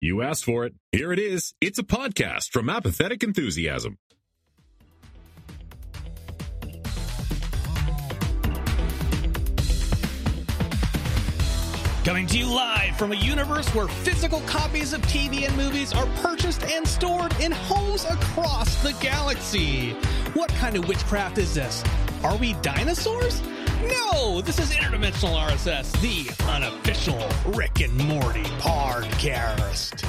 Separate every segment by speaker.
Speaker 1: You asked for it. Here it is. It's a podcast from Apathetic Enthusiasm.
Speaker 2: Coming to you live from a universe where physical copies of TV and movies are purchased and stored in homes across the galaxy. What kind of witchcraft is this? Are we dinosaurs? No, this is Interdimensional RSS, the unofficial Rick and Morty podcast.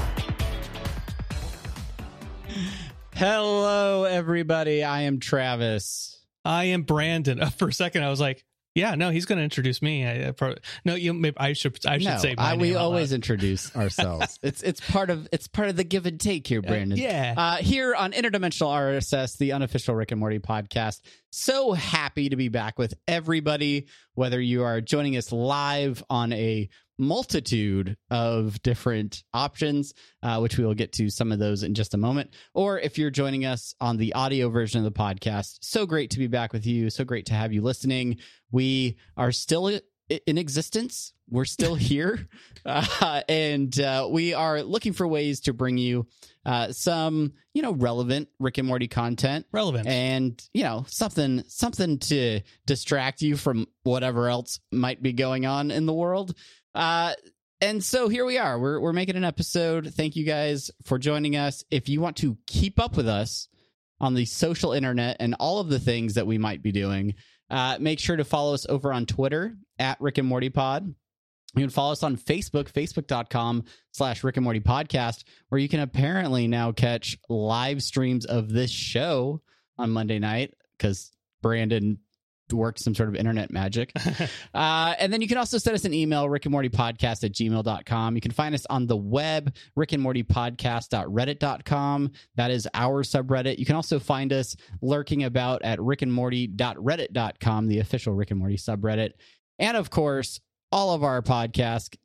Speaker 3: Hello, everybody. I am Travis.
Speaker 2: I am Brandon. Uh, for a second, I was like, "Yeah, no, he's going to introduce me." I, I probably, no, you. Maybe I should. I should
Speaker 3: no,
Speaker 2: say. My
Speaker 3: I, we always introduce ourselves. it's it's part of it's part of the give and take here, Brandon.
Speaker 2: yeah.
Speaker 3: Uh, here on Interdimensional RSS, the unofficial Rick and Morty podcast. So happy to be back with everybody. Whether you are joining us live on a multitude of different options, uh, which we will get to some of those in just a moment, or if you're joining us on the audio version of the podcast, so great to be back with you. So great to have you listening. We are still in existence. We're still here, uh, and uh, we are looking for ways to bring you uh, some, you know, relevant Rick and Morty content
Speaker 2: relevant.
Speaker 3: and you know something something to distract you from whatever else might be going on in the world uh and so here we are. We're we're making an episode. Thank you guys for joining us. If you want to keep up with us on the social internet and all of the things that we might be doing uh make sure to follow us over on twitter at rick and morty pod. You can follow us on Facebook, facebook.com slash Rick and Morty podcast, where you can apparently now catch live streams of this show on Monday night because Brandon worked some sort of internet magic. Uh, and then you can also send us an email, Rick and Morty podcast at gmail.com. You can find us on the web, Rick and Morty podcast.reddit.com. That is our subreddit. You can also find us lurking about at Rick and Morty.reddit.com, the official Rick and Morty subreddit. And of course, all of our podcasts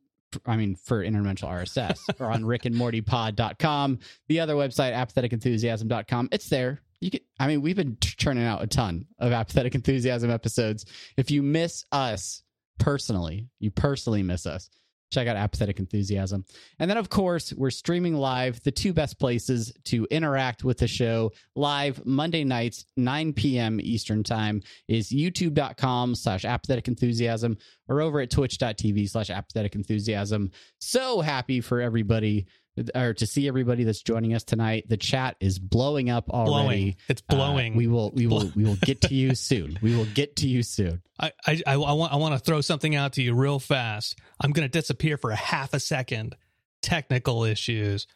Speaker 3: I mean, for interdimensional RSS or on rickandmortypod.com. The other website, apatheticenthusiasm.com. It's there. You I mean, we've been churning out a ton of apathetic enthusiasm episodes. If you miss us personally, you personally miss us, check out apathetic enthusiasm. And then, of course, we're streaming live. The two best places to interact with the show live Monday nights, 9 p.m. Eastern time is youtube.com slash apathetic enthusiasm or over at twitch.tv slash apathetic enthusiasm. So happy for everybody or to see everybody that's joining us tonight. The chat is blowing up already.
Speaker 2: blowing. It's
Speaker 3: Uh,
Speaker 2: blowing.
Speaker 3: we will we will we will get to you soon. We will get to you soon.
Speaker 2: I, I, I, I want I want to throw something out to you real fast. I'm going to disappear for a half a second. Technical issues.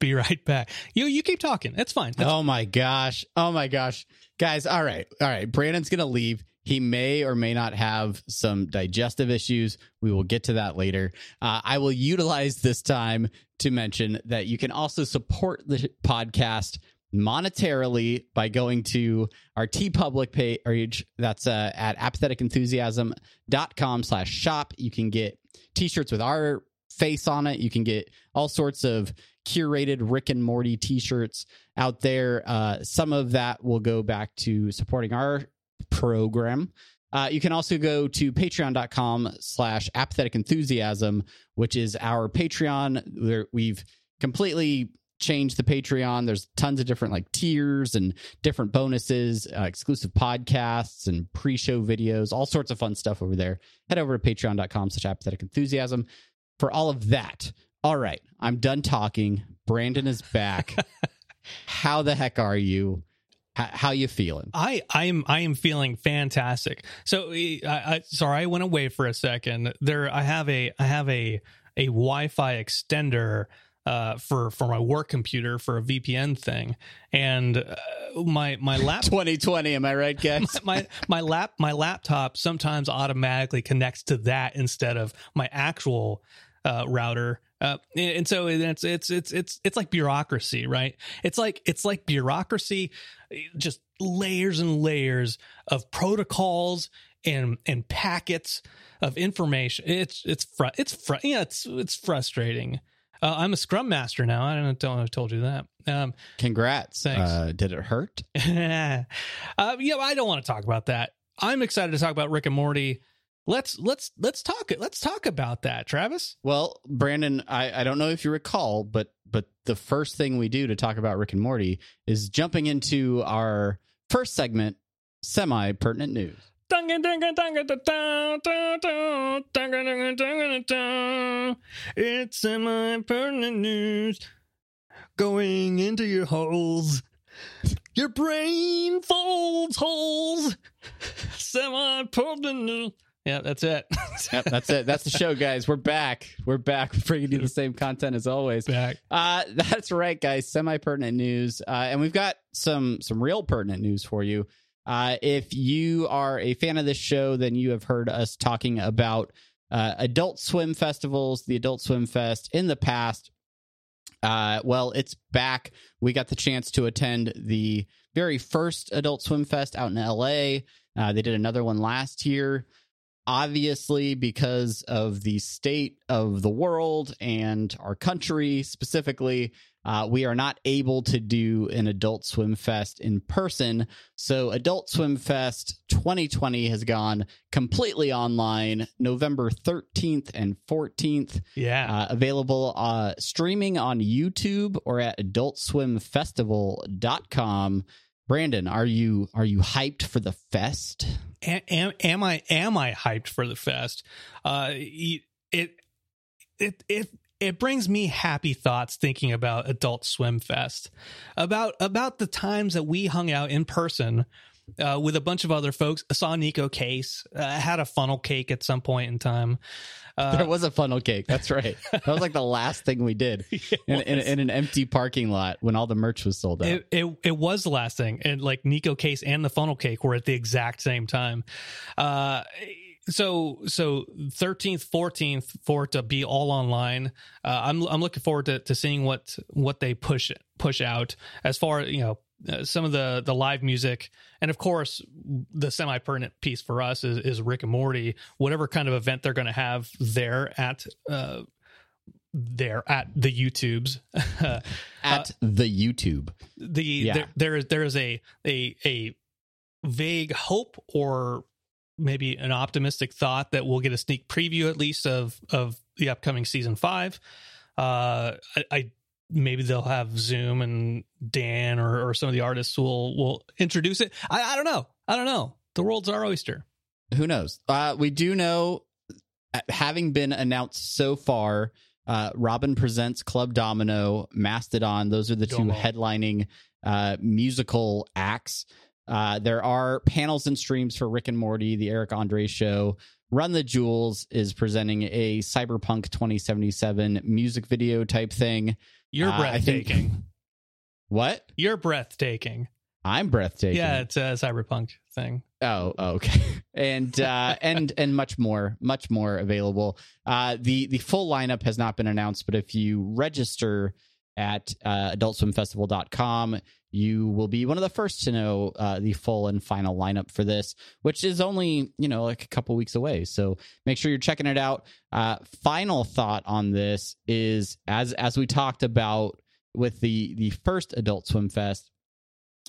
Speaker 2: Be right back. You you keep talking. It's fine. It's-
Speaker 3: Oh my gosh. Oh my gosh. Guys, all right. All right. Brandon's going to leave. He may or may not have some digestive issues. We will get to that later. Uh, I will utilize this time to mention that you can also support the podcast monetarily by going to our TeePublic page. That's uh, at apatheticenthusiasm.com slash shop. You can get t-shirts with our face on it. You can get all sorts of curated Rick and Morty t-shirts out there. Uh, some of that will go back to supporting our program. Uh, you can also go to patreon.com slash apathetic enthusiasm, which is our Patreon. Where we've completely changed the Patreon. There's tons of different like tiers and different bonuses, uh, exclusive podcasts and pre-show videos, all sorts of fun stuff over there. Head over to patreon.com slash apathetic enthusiasm for all of that. All right, I'm done talking. Brandon is back. How the heck are you? How, how you feeling?
Speaker 2: I I am I am feeling fantastic. So I, I sorry I went away for a second. There I have a I have a a Wi-Fi extender uh for for my work computer for a VPN thing and uh, my my lap
Speaker 3: 2020, am I right, guys?
Speaker 2: my my lap my laptop sometimes automatically connects to that instead of my actual uh, router. Uh, and so it's it's it's it's it's like bureaucracy, right? It's like it's like bureaucracy, just layers and layers of protocols and and packets of information. It's it's fr- it's fr- yeah, it's it's frustrating. Uh, I'm a scrum master now. I don't know if I told you that. Um,
Speaker 3: Congrats.
Speaker 2: Thanks.
Speaker 3: Uh, did it hurt?
Speaker 2: uh, yeah, I don't want to talk about that. I'm excited to talk about Rick and Morty. Let's let's let's talk let's talk about that, Travis.
Speaker 3: Well, Brandon, I, I don't know if you recall, but but the first thing we do to talk about Rick and Morty is jumping into our first segment, semi pertinent news.
Speaker 2: It's semi pertinent news going into your holes. Your brain folds holes. Semi pertinent Yeah, that's it.
Speaker 3: Yep, that's it. That's the show, guys. We're back. We're back. Bringing you the same content as always.
Speaker 2: Back.
Speaker 3: Uh, that's right, guys. Semi pertinent news, uh, and we've got some some real pertinent news for you. Uh, if you are a fan of this show, then you have heard us talking about uh, Adult Swim festivals, the Adult Swim Fest in the past. Uh, well, it's back. We got the chance to attend the very first Adult Swim Fest out in LA. Uh, they did another one last year obviously because of the state of the world and our country specifically uh, we are not able to do an adult swim fest in person. So adult swim fest 2020 has gone completely online november 13th and 14th
Speaker 2: Yeah.
Speaker 3: uh, available uh, streaming on youtube or at adultswimfestival.com brandon are you are you hyped for the fest
Speaker 2: am, am, am I am I hyped for the fest? Uh, it it it it brings me happy thoughts thinking about Adult Swim Fest, about about the times that we hung out in person. Uh, with a bunch of other folks, I saw Neko Case. Uh, had a funnel cake at some point in time. Uh,
Speaker 3: there was a funnel cake. That's right. That was like the last thing we did in, in, in an empty parking lot when all the merch was sold out.
Speaker 2: It, it it was the last thing, and like Neko Case and the funnel cake were at the exact same time. Uh, so so thirteenth, fourteenth for it to be all online. Uh, I'm I'm looking forward to, to seeing what what they push push out as far you know. Uh, some of the the live music and of course the semi pertinent piece for us is, is rick and morty whatever kind of event they're going to have there at uh there at the youtubes
Speaker 3: At the YouTube.
Speaker 2: the
Speaker 3: Yeah.
Speaker 2: there, there is there is a a a vague hope or maybe an optimistic thought that we'll get a sneak preview at least of of the upcoming season five. Uh, I, I maybe they'll have Zoom and Dan or, or some of the artists will will introduce it. I, I don't know. I don't know. The world's our oyster.
Speaker 3: Who knows? Uh, we do know, uh, having been announced so far, uh, Robyn Presents Club Domino, Mastodon. Those are the two headlining uh, musical acts. Uh, there are panels and streams for Rick and Morty, the Eric Andre show. Run the Jewels is presenting a Cyberpunk 2077 music video type thing.
Speaker 2: You're
Speaker 3: Uh, I think-
Speaker 2: breathtaking.
Speaker 3: What?
Speaker 2: You're breathtaking.
Speaker 3: I'm breathtaking.
Speaker 2: Yeah, it's a cyberpunk thing.
Speaker 3: Oh, oh, okay. And uh and and much more, much more available. Uh the the full lineup has not been announced, but if you register at uh, adultswimfestival.com, you will be one of the first to know uh, the full and final lineup for this, which is only, you know, like a couple weeks away. So make sure you're checking it out. Uh final thought on this is as as we talked about with the the first Adult Swim Fest,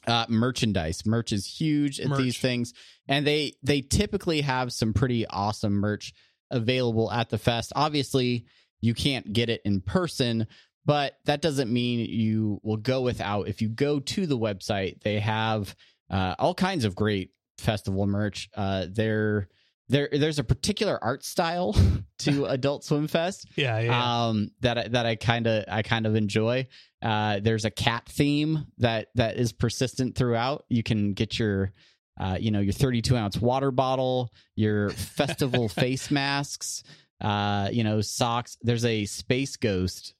Speaker 3: uh merchandise. Merch is huge at
Speaker 2: Merch.
Speaker 3: these things and they they typically have some pretty awesome merch available at the fest. Obviously, you can't get it in person, but that doesn't mean you will go without. If you go to the website, they have uh, all kinds of great festival merch. Uh, there, there, there's a particular art style to Adult Swim Fest
Speaker 2: Yeah, yeah.
Speaker 3: um that I, that I kind of I kind of enjoy. Uh there's a cat theme that that is persistent throughout. You can get your uh you know your 32 ounce water bottle, your festival face masks, uh you know socks. There's a space ghost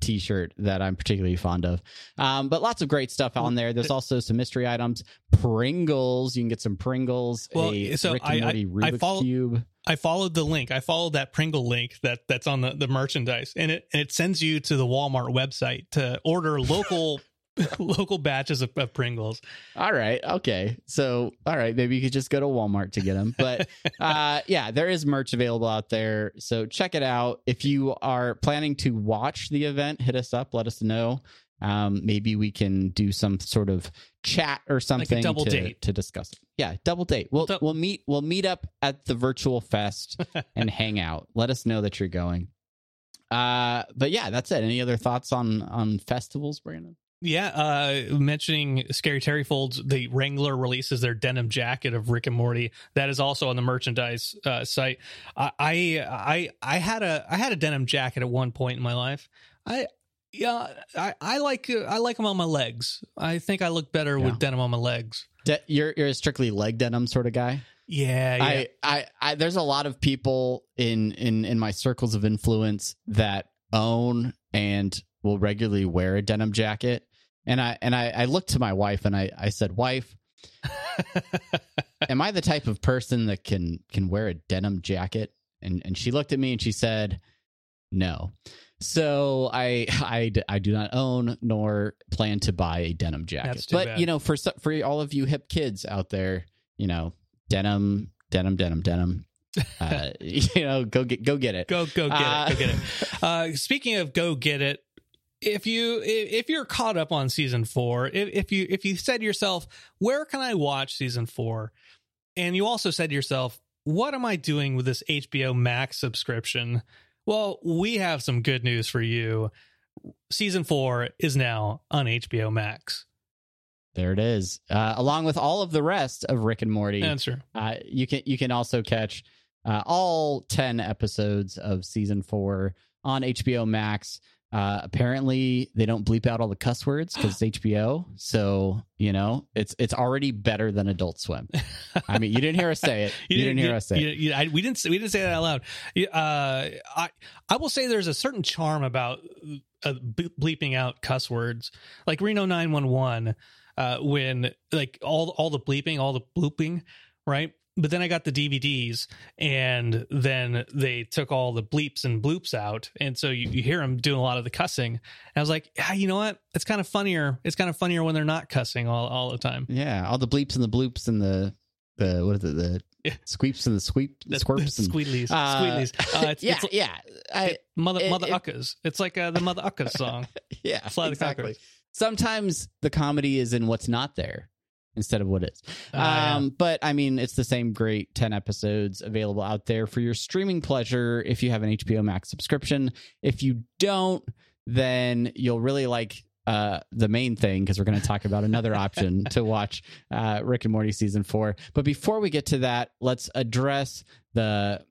Speaker 3: t-shirt that I'm particularly fond of. Um but lots of great stuff on there. There's also some mystery items, Pringles, you can get some Pringles,
Speaker 2: Well,
Speaker 3: a
Speaker 2: so
Speaker 3: Rick and
Speaker 2: I-
Speaker 3: Morty
Speaker 2: I- I
Speaker 3: Rubik's
Speaker 2: follow-
Speaker 3: cube.
Speaker 2: I followed the link. I followed that Pringle link that that's on the, the merchandise, and it and it sends you to the Walmart website to order local local batches of, of Pringles.
Speaker 3: All right. Okay. So, all right. Maybe you could just go to Walmart to get them. But uh, yeah, there is merch available out there. So check it out. If you are planning to watch the event, hit us up. Let us know. Um, maybe we can do some sort of chat or something
Speaker 2: double
Speaker 3: to,
Speaker 2: date.
Speaker 3: to discuss it. Yeah, double date. We'll
Speaker 2: Dou-
Speaker 3: we'll meet we'll meet up at the virtual fest and hang out. Let us know that you're going. Uh, but yeah, that's it. Any other thoughts on on festivals, Brandon?
Speaker 2: Yeah, uh, mentioning Scary Terry Folds, the Wrangler releases their denim jacket of Rick and Morty. That is also on the merchandise uh, site. I, I I I had a I had a denim jacket at one point in my life. I yeah I I like I like them on my legs. I think I look better
Speaker 3: Yeah.
Speaker 2: with denim on my legs.
Speaker 3: De- you're you're a strictly leg denim sort of guy.
Speaker 2: Yeah, yeah.
Speaker 3: I, I, I, there's a lot of people in in in my circles of influence that own and will regularly wear a denim jacket. And I and I, I looked to my wife and I, I said, "Wife, am I the type of person that can can wear a denim jacket?" And and she looked at me and she said, "No." So I, I, I do not own nor plan to buy a denim jacket. But
Speaker 2: bad.
Speaker 3: you know, for for all of you hip kids out there, you know, denim, denim, denim, denim. Uh, you know, go get go get it.
Speaker 2: go go get
Speaker 3: Uh,
Speaker 2: it, go get it. Uh, speaking of go get it, if you if you're caught up on season four, if, if you if you said to yourself, where can I watch season four, and you also said to yourself, what am I doing with this HBO Max subscription? Well, we have some good news for you. Season four is now on HBO Max.
Speaker 3: There it is. Uh, along with all of the rest of Rick and Morty,
Speaker 2: Answer.
Speaker 3: uh, you can you can also catch uh, all ten episodes of season four on HBO Max. Uh, apparently, they don't bleep out all the cuss words because it's HBO. So you know, it's it's already better than Adult Swim. I mean, you didn't hear us say it. You, didn't hear us say
Speaker 2: you-
Speaker 3: it.
Speaker 2: you- I- we didn't. say- We didn't say that out loud. Uh, I I will say there's a certain charm about uh, bleeping out cuss words, like Reno 911, uh, when like all all the bleeping, all the blooping, right? But then I got the DVDs, and then they took all the bleeps and bloops out, and so you, you hear them doing a lot of the cussing. And I was like, yeah, you know what? It's kind of funnier. It's kind of funnier when they're not cussing all all the time.
Speaker 3: Yeah, all the bleeps and the bloops and the the what is it the
Speaker 2: Yeah.
Speaker 3: squeeps and the sweep
Speaker 2: The-
Speaker 3: squirps
Speaker 2: the
Speaker 3: and
Speaker 2: squeedlies,
Speaker 3: Uh,
Speaker 2: squeedlies. Uh, it's,
Speaker 3: yeah
Speaker 2: it's,
Speaker 3: yeah I
Speaker 2: Mother
Speaker 3: It-
Speaker 2: Mother
Speaker 3: it-
Speaker 2: Uckas. It's like uh, the Mother Uckas song.
Speaker 3: yeah
Speaker 2: Fly
Speaker 3: exactly.
Speaker 2: cockroach.
Speaker 3: Sometimes the comedy is in what's not there instead of what is.
Speaker 2: Ah,
Speaker 3: um, but I mean, it's the same great ten episodes available out there for your streaming pleasure if you have an HBO Max subscription. If you don't, then you'll really like. Uh, the main thing because we're going to talk about another option to watch uh, Rick and Morty season four. But before we get to that, let's address the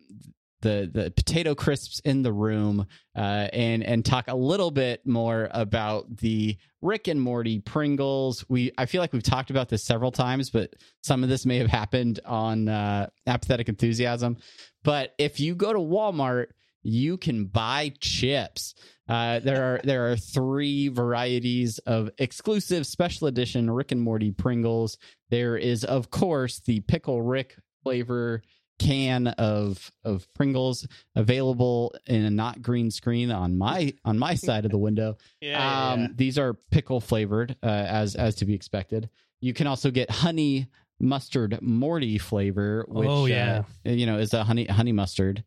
Speaker 3: the the potato crisps in the room uh, and and talk a little bit more about the Rick and Morty Pringles. We I feel like we've talked about this several times, but some of this may have happened on uh, Apathetic Enthusiasm. But if you go to Walmart, you can buy chips. Uh, there are there are three varieties of exclusive special edition Rick and Morty Pringles. There is, of course, the pickle Rick flavor can of of Pringles available in a not green screen on my on my side of the window.
Speaker 2: yeah,
Speaker 3: um, These are pickle flavored, uh, as as to be expected. You can also get honey mustard Morty flavor, which
Speaker 2: Oh, yeah.
Speaker 3: uh, you know is a honey honey mustard.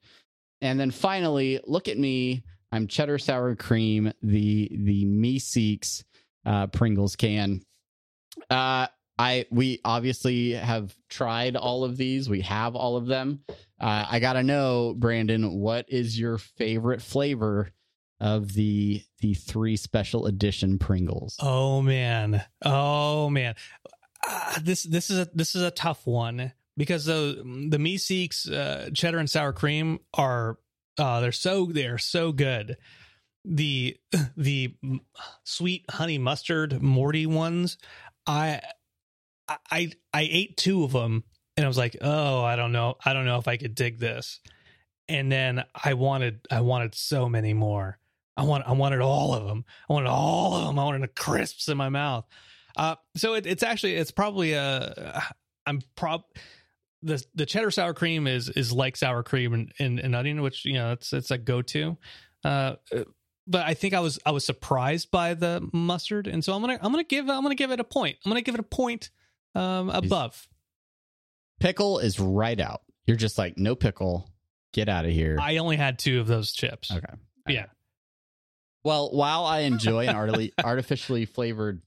Speaker 3: And then finally, look at me. I'm cheddar sour cream, the the Meeseeks uh, Pringles can. Uh, I we obviously have tried all of these. We have all of them. Uh, I gotta know, Brandon, what is your favorite flavor of the the three special edition Pringles?
Speaker 2: Oh man. Oh man. Uh, this this is a this is a tough one because the the Meeseeks uh, cheddar and sour cream are uh they're so they're so good. The the sweet honey mustard Morty ones, I I I ate two of them and I was like, "Oh, I don't know. I don't know if I could dig this." And then I wanted I wanted so many more. I want I wanted all of them. I wanted all of them. I wanted the crisps in my mouth. Uh, so it, it's actually it's probably a I'm prob the the cheddar sour cream is is like sour cream and and, and onion, which you know it's it's a go to. Uh, but I think I was I was surprised by the mustard, and so I'm gonna I'm gonna give I'm gonna give it a point. I'm gonna give it a point um, above.
Speaker 3: Pickle is right out. You're just like no pickle. Get out of here.
Speaker 2: I only had two of those chips.
Speaker 3: okay.
Speaker 2: Yeah.
Speaker 3: Well, while I enjoy an artily, artificially flavored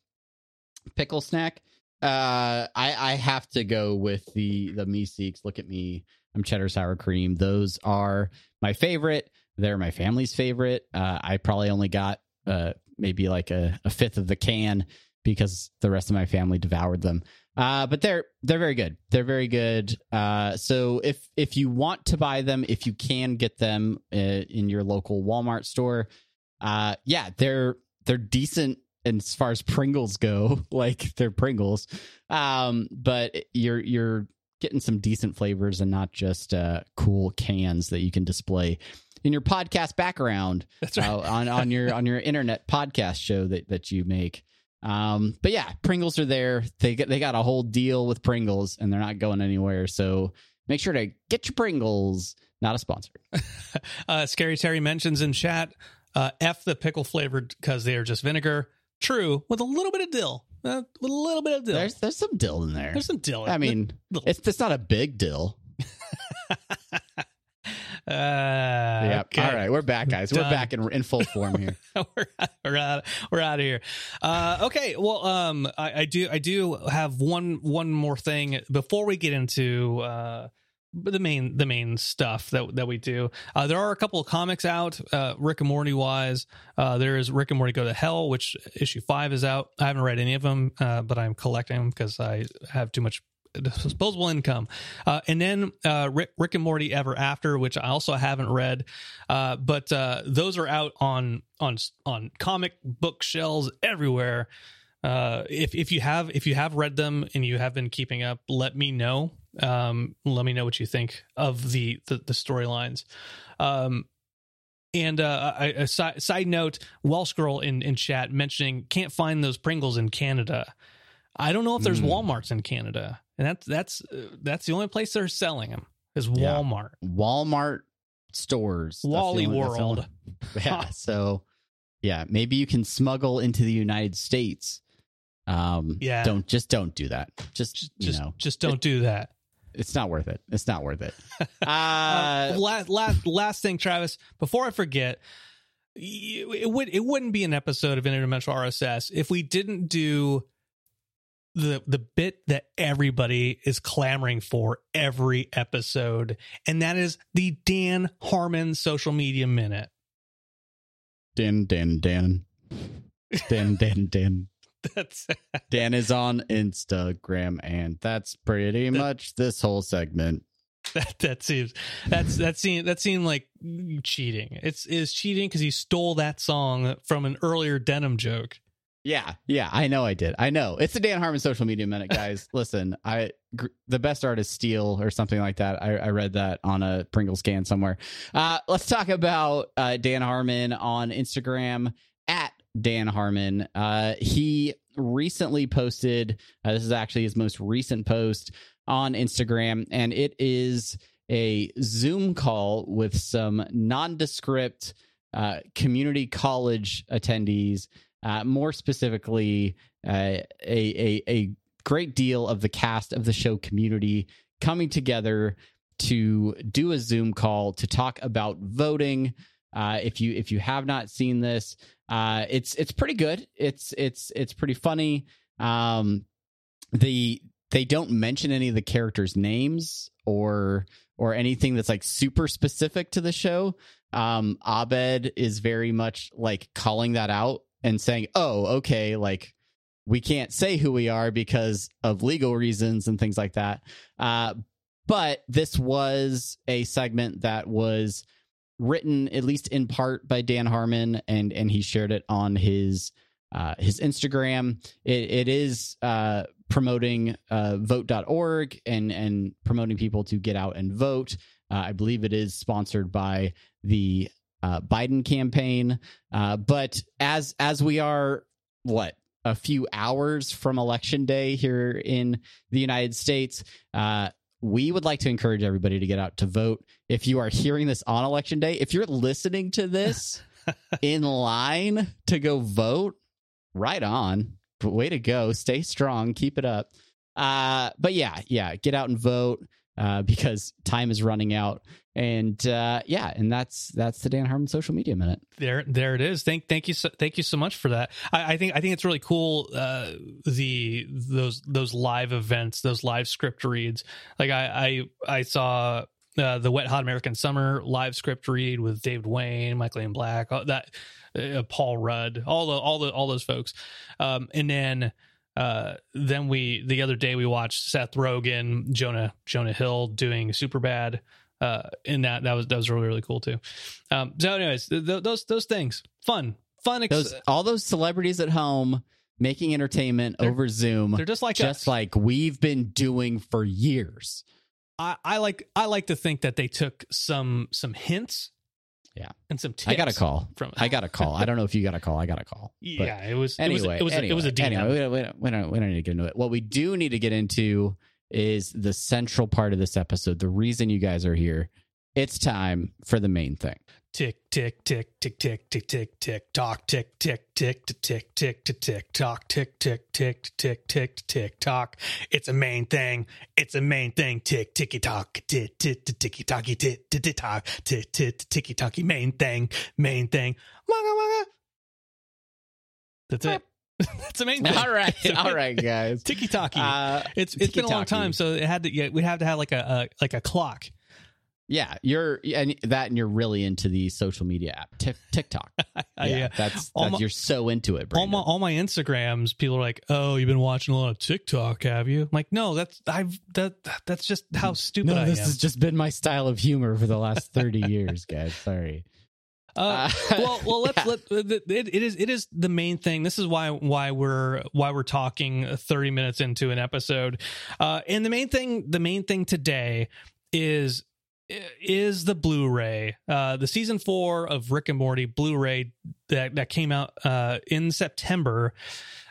Speaker 3: pickle snack, uh, I, I have to go with the the Meeseeks. Look at me, I'm cheddar sour cream. Those are my favorite. They're my family's favorite. Uh, I probably only got uh, maybe like a, a fifth of the can because the rest of my family devoured them. Uh, but they're they're very good. They're very good. Uh, so if if you want to buy them, if you can get them uh, in your local Walmart store, uh, yeah, they're they're decent as far as Pringles go. Like they're Pringles, um, but you're you're getting some decent flavors and not just uh, cool cans that you can display in your podcast background
Speaker 2: That's right.
Speaker 3: uh, on on your on your internet podcast show that that you make. Um, but yeah, Pringles are there. They get, they got a whole deal with Pringles, and they're not going anywhere. So make sure to get your Pringles. Not a sponsor.
Speaker 2: Uh, Scary Terry mentions in chat, uh, F the pickle flavored because they are just vinegar. True, with a little bit of dill. Uh, with a little bit of dill.
Speaker 3: There's there's some dill in there.
Speaker 2: There's some dill.
Speaker 3: I mean,
Speaker 2: Little-
Speaker 3: it's it's not a big dill.
Speaker 2: uh,
Speaker 3: yeah.
Speaker 2: okay.
Speaker 3: All right, we're back, guys. We're back in in full form here.
Speaker 2: we're, we're out we're out of here uh okay well um I, I do i do have one one more thing before we get into uh the main the main stuff that that we do uh there are a couple of comics out uh rick and morty wise uh there is rick and morty go to hell which issue five is out i haven't read any of them uh but i'm collecting them because i have too much disposable income uh, and then uh, Rick, Rick and Morty Ever After, which I also haven't read, uh, but uh, those are out on on on comic book shelves everywhere. Uh, if if you have if you have read them and you have been keeping up, let me know. Um, let me know what you think of the the, the storylines. Um, and uh, I, a side, side note, Welsh girl in in chat mentioning can't find those Pringles in Canada. I don't know if there's
Speaker 3: Mm.
Speaker 2: WalMarts in Canada, and that's that's uh, that's the only place they're selling them is
Speaker 3: Yeah.
Speaker 2: Walmart.
Speaker 3: Walmart stores. That's the
Speaker 2: Wally
Speaker 3: only- that's the
Speaker 2: World.
Speaker 3: only- Yeah. So yeah, maybe you can smuggle into the United States. Um,
Speaker 2: Yeah.
Speaker 3: Don't just don't do that. Just,
Speaker 2: Just
Speaker 3: you
Speaker 2: just,
Speaker 3: know,
Speaker 2: just don't do that.
Speaker 3: it's not worth it. It's not worth it.
Speaker 2: Uh,
Speaker 3: Uh,
Speaker 2: last last last thing, Travis. Before I forget, y- it would it wouldn't be an episode of Interdimensional RSS if we didn't do the the bit that everybody is clamoring for every episode, and that is the Dan Harmon social media minute.
Speaker 3: Dan, Dan, Dan, Dan, Dan, Dan.
Speaker 2: That's
Speaker 3: Dan is on Instagram, and that's pretty much this whole segment.
Speaker 2: that that seems that's that seemed that seemed like cheating. It's is cheating because he stole that song from an earlier denim joke.
Speaker 3: Yeah, yeah, I know I did. I know it's the Dan Harmon social media minute, guys. Listen, I gr- the best art is steel or something like that. I, I read that on a Pringles can somewhere. Uh, let's talk about uh, Dan Harmon on Instagram at Dan Harmon. Uh, he recently posted. Uh, this is actually his most recent post on Instagram, and it is a Zoom call with some nondescript uh, community college attendees uh, more specifically, uh, a, a a great deal of the cast of the show community coming together to do a Zoom call to talk about voting. Uh, if you if you have not seen this, uh, it's it's pretty good. It's it's it's pretty funny. Um, the they don't mention any of the characters' names or or anything that's like super specific to the show. Um, Abed is very much like calling that out and saying, "Oh, okay, like we can't say who we are because of legal reasons and things like that." Uh, but this was a segment that was written at least in part by Dan Harmon, and and he shared it on his uh, his Instagram. It, it is uh, promoting uh, vote.org and and promoting people to get out and vote. Uh, I believe it is sponsored by the uh, Biden campaign. Uh, but as as we are what a few hours from election day here in the United States, uh, we would like to encourage everybody to get out to vote. If you are hearing this on election day, if you're listening to this in line to go vote, right on. Way to go. Stay strong. Keep it up. Uh, but yeah, yeah, get out and vote. Uh, because time is running out. And uh, yeah, and that's that's the Dan Harmon social media minute.
Speaker 2: There, there it is. Thank, thank you, so, thank you so much for that. I, I think, I think it's really cool. Uh, the those those live events, those live script reads. Like I, I, I saw uh, the Wet Hot American Summer live script read with David Wain, Michael Ian Black, all that uh, Paul Rudd, all the all the all those folks, um, and then uh, then we the other day we watched Seth Rogen, Jonah Jonah Hill doing Superbad. Uh, and that that was that was really really cool too. Um, so, anyways, th- th- those those things, fun, fun. Ex-
Speaker 3: Those all those celebrities at home making entertainment
Speaker 2: They're-
Speaker 3: over Zoom,
Speaker 2: they're just like
Speaker 3: just
Speaker 2: us.
Speaker 3: like we've been doing for years.
Speaker 2: I, I like I like to think that they took some some hints,
Speaker 3: Yeah.
Speaker 2: and some tips.
Speaker 3: I got a call.
Speaker 2: from.
Speaker 3: I got a call. I don't know if you got a call. I got a call. But
Speaker 2: yeah, it was
Speaker 3: Anyway,
Speaker 2: it was, it was,
Speaker 3: anyway,
Speaker 2: a, it was a DM.
Speaker 3: Anyway, we don't, we, don't, we, don't, we don't need to get into it. What we do need to get into is the central part of this episode. The reason you guys are here. It's time for the main thing.
Speaker 2: Tick tick tick tick tick tick tick tick tock tick tick tick tick tick tick tick tick tock tick tick tick tick tick tick tock. It's a main thing. It's a main thing. Tick ticky tock tit tit ticky tocky tit tit tock tit tit ticky tocky main thing main thing. Wagga wagga. That's it. That's a main thing.
Speaker 3: All right,
Speaker 2: It's a
Speaker 3: all right, guys.
Speaker 2: Ticky tocky.
Speaker 3: Uh,
Speaker 2: it's it's been a long time, so it had to. Yeah, we have to have like a, a like a clock.
Speaker 3: Yeah, you're and that, and you're really into the social media app, Tik TikTok. Yeah,
Speaker 2: yeah.
Speaker 3: that's, that's
Speaker 2: my-
Speaker 3: you're so into it.
Speaker 2: all my all my Instagrams, people are like, "Oh, you've been watching a lot of TikTok, have you?" I'm like, no, that's I've that that's just how stupid
Speaker 3: no,
Speaker 2: I
Speaker 3: this
Speaker 2: am.
Speaker 3: has just been my style of humor for the last thirty years, guys. Sorry.
Speaker 2: Uh,
Speaker 3: Uh,
Speaker 2: well, well, let's
Speaker 3: yeah.
Speaker 2: let it, it is it is the main thing. This is why why we're why we're talking 30 minutes into an episode. Uh, and the main thing the main thing today is is the Blu-ray, uh, the season four of Rick and Morty Blu-ray that that came out uh, in September.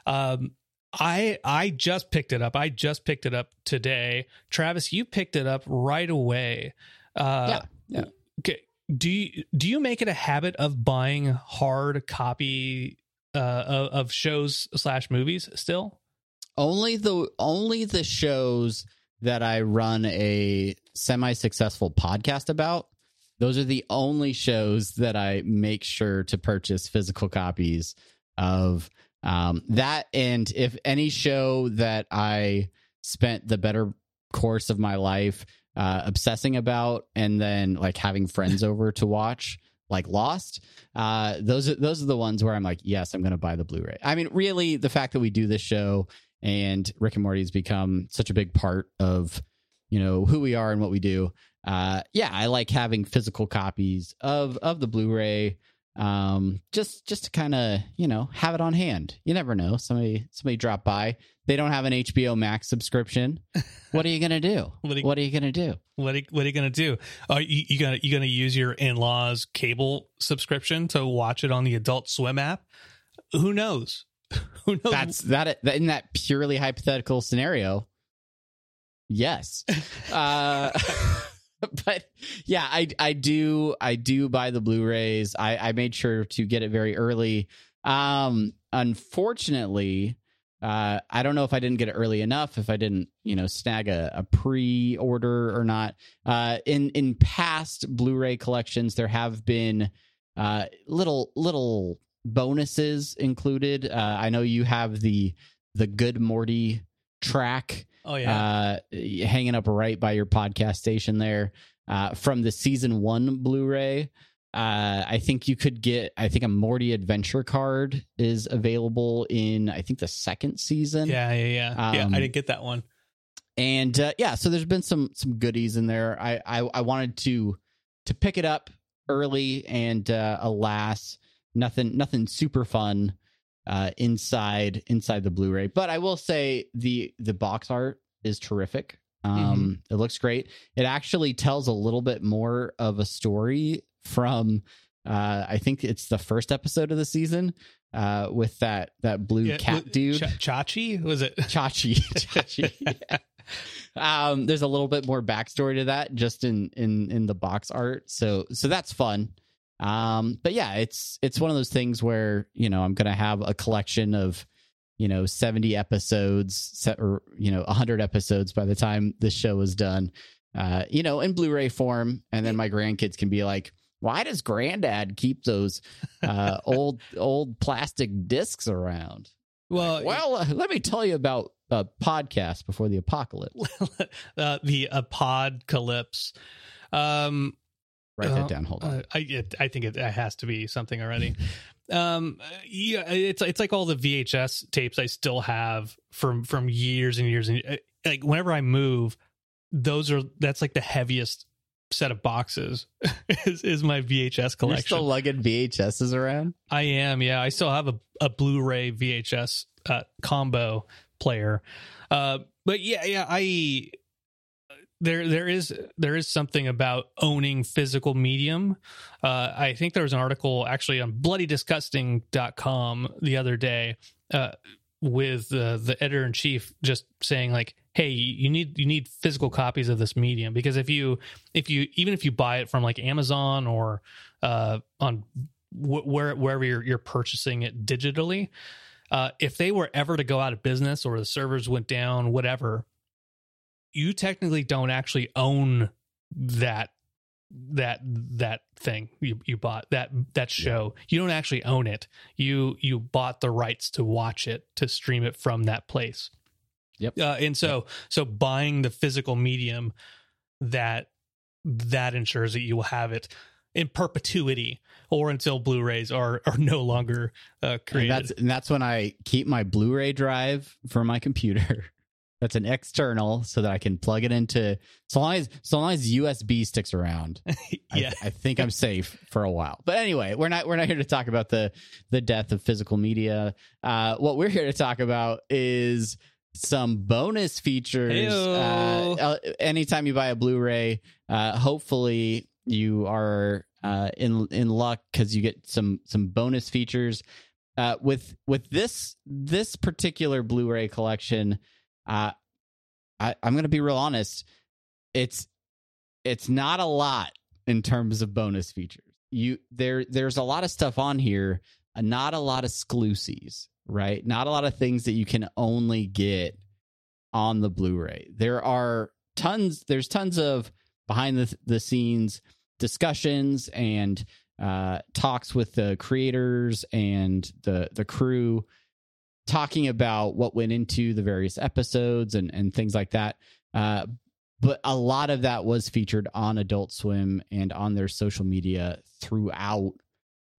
Speaker 2: Um, I I just picked it up. I just picked it up today. Travis, you picked it up right away. Uh,
Speaker 3: Yeah, yeah.
Speaker 2: Okay. Do you do you make it a habit of buying hard copy uh, of, of shows slash movies still?
Speaker 3: only the only the shows that I run a semi successful podcast about. Those are the only shows that I make sure to purchase physical copies of. Um, that and if any show that I spent the better course of my life uh, obsessing about, and then like having friends over to watch, like Lost, uh, those are those are the ones where I'm like, yes, I'm going to buy the Blu-ray. I mean, really, the fact that we do this show and Rick and Morty has become such a big part of you know who we are and what we do. Uh, yeah, I like having physical copies of of the Blu-ray, um, just just to kind of you know have it on hand. You never know somebody somebody drop by. They don't have an HBO Max subscription. What are you gonna do?
Speaker 2: What do you-
Speaker 3: what are you gonna do?
Speaker 2: What are, what are you gonna do? Are you, you gonna you gonna use your in laws cable subscription to watch it on the Adult Swim app? Who knows? Who knows?
Speaker 3: That's that, that in that purely hypothetical scenario. Yes. Uh but yeah, I I do I do buy the Blu-rays. I I made sure to get it very early. Um unfortunately, uh I don't know if I didn't get it early enough if I didn't, you know, snag a, a pre-order or not. Uh in in past Blu-ray collections there have been uh little little bonuses included. Uh I know you have the the Good Morty track
Speaker 2: oh yeah.
Speaker 3: uh, hanging up right by your podcast station there uh, from the season one Blu-ray. Uh, I think you could get. I think a Morty Adventure card is available in. I think the second season.
Speaker 2: yeah, yeah, yeah. yeah,
Speaker 3: um,
Speaker 2: I didn't get that one.
Speaker 3: and uh, yeah, so there's been some some goodies in there. I I, I wanted to to pick it up early, and uh, alas, nothing nothing super fun uh, inside inside the Blu-ray. But I will say the the box art is terrific. Um, It looks great. It actually tells a little bit more of a story from. Uh, I think it's the first episode of the season uh, with that that blue
Speaker 2: Yeah,
Speaker 3: cat dude.
Speaker 2: Ch- Chachi was it?
Speaker 3: Chachi. Chachi. yeah. Um, there's a little bit more backstory to that just in in in the box art. So so that's fun. Um, but yeah, it's it's one of those things where you know I'm gonna have a collection of you know 70 episodes set or you know 100 episodes by the time this show is done uh, you know, in Blu-ray form, and then my grandkids can be like, "Why does Granddad keep those uh, old old plastic discs around?"
Speaker 2: Well,
Speaker 3: Well, uh, let me tell you about a podcast before the apocalypse.
Speaker 2: uh, the apocalypse. Um,
Speaker 3: Write
Speaker 2: Uh,
Speaker 3: that down. Hold on.
Speaker 2: Uh, I it, I think it, it has to be something already. um, yeah, it's it's like all the VHS tapes I still have from from years and years and uh, like whenever I move, those are that's like the heaviest set of boxes is is my VHS
Speaker 3: You're
Speaker 2: collection.
Speaker 3: still lugging VHSs around.
Speaker 2: I am, yeah. I still have a, a Blu-ray VHS uh, combo player. Uh, but yeah, yeah, I there there is there is something about owning physical medium. Uh, I think there was an article actually on bloodydisgusting.com the other day uh, with uh, the editor in chief just saying like hey you need you need physical copies of this medium because if you if you even if you buy it from like Amazon or uh, on wh- where wherever you're, you're purchasing it digitally uh, if they were ever to go out of business or the servers went down whatever you technically don't actually own that that that thing you, you bought that that show. You don't actually own it. You you bought the rights to watch it to stream it from that place.
Speaker 3: Yep.
Speaker 2: uh, and so so buying the physical medium that that ensures that you will have it in perpetuity or until blu-rays are are no longer uh
Speaker 3: And
Speaker 2: created.
Speaker 3: that's and that's when I keep my Blu-ray drive for my computer. That's an external, so that I can plug it into. So long as so long as USB sticks around,
Speaker 2: yeah
Speaker 3: I, I think I'm safe for a while. But anyway, we're not we're not here to talk about the the death of physical media. Uh, what we're here to talk about is some bonus features. Uh, uh, anytime you buy a Blu-ray, uh, hopefully you are uh, in in luck because you get some some bonus features. Uh, with with this this particular Blu-ray collection, uh, I, I'm going to be real honest. It's it's not a lot in terms of bonus features. You there there's a lot of stuff on here, not a lot of exclusives, right? Not a lot of things that you can only get on the Blu-ray. There are tons there's tons of behind the the scenes discussions and uh talks with the creators and the the crew talking about what went into the various episodes and and things like that. Uh but a lot of that was featured on Adult Swim and on their social media throughout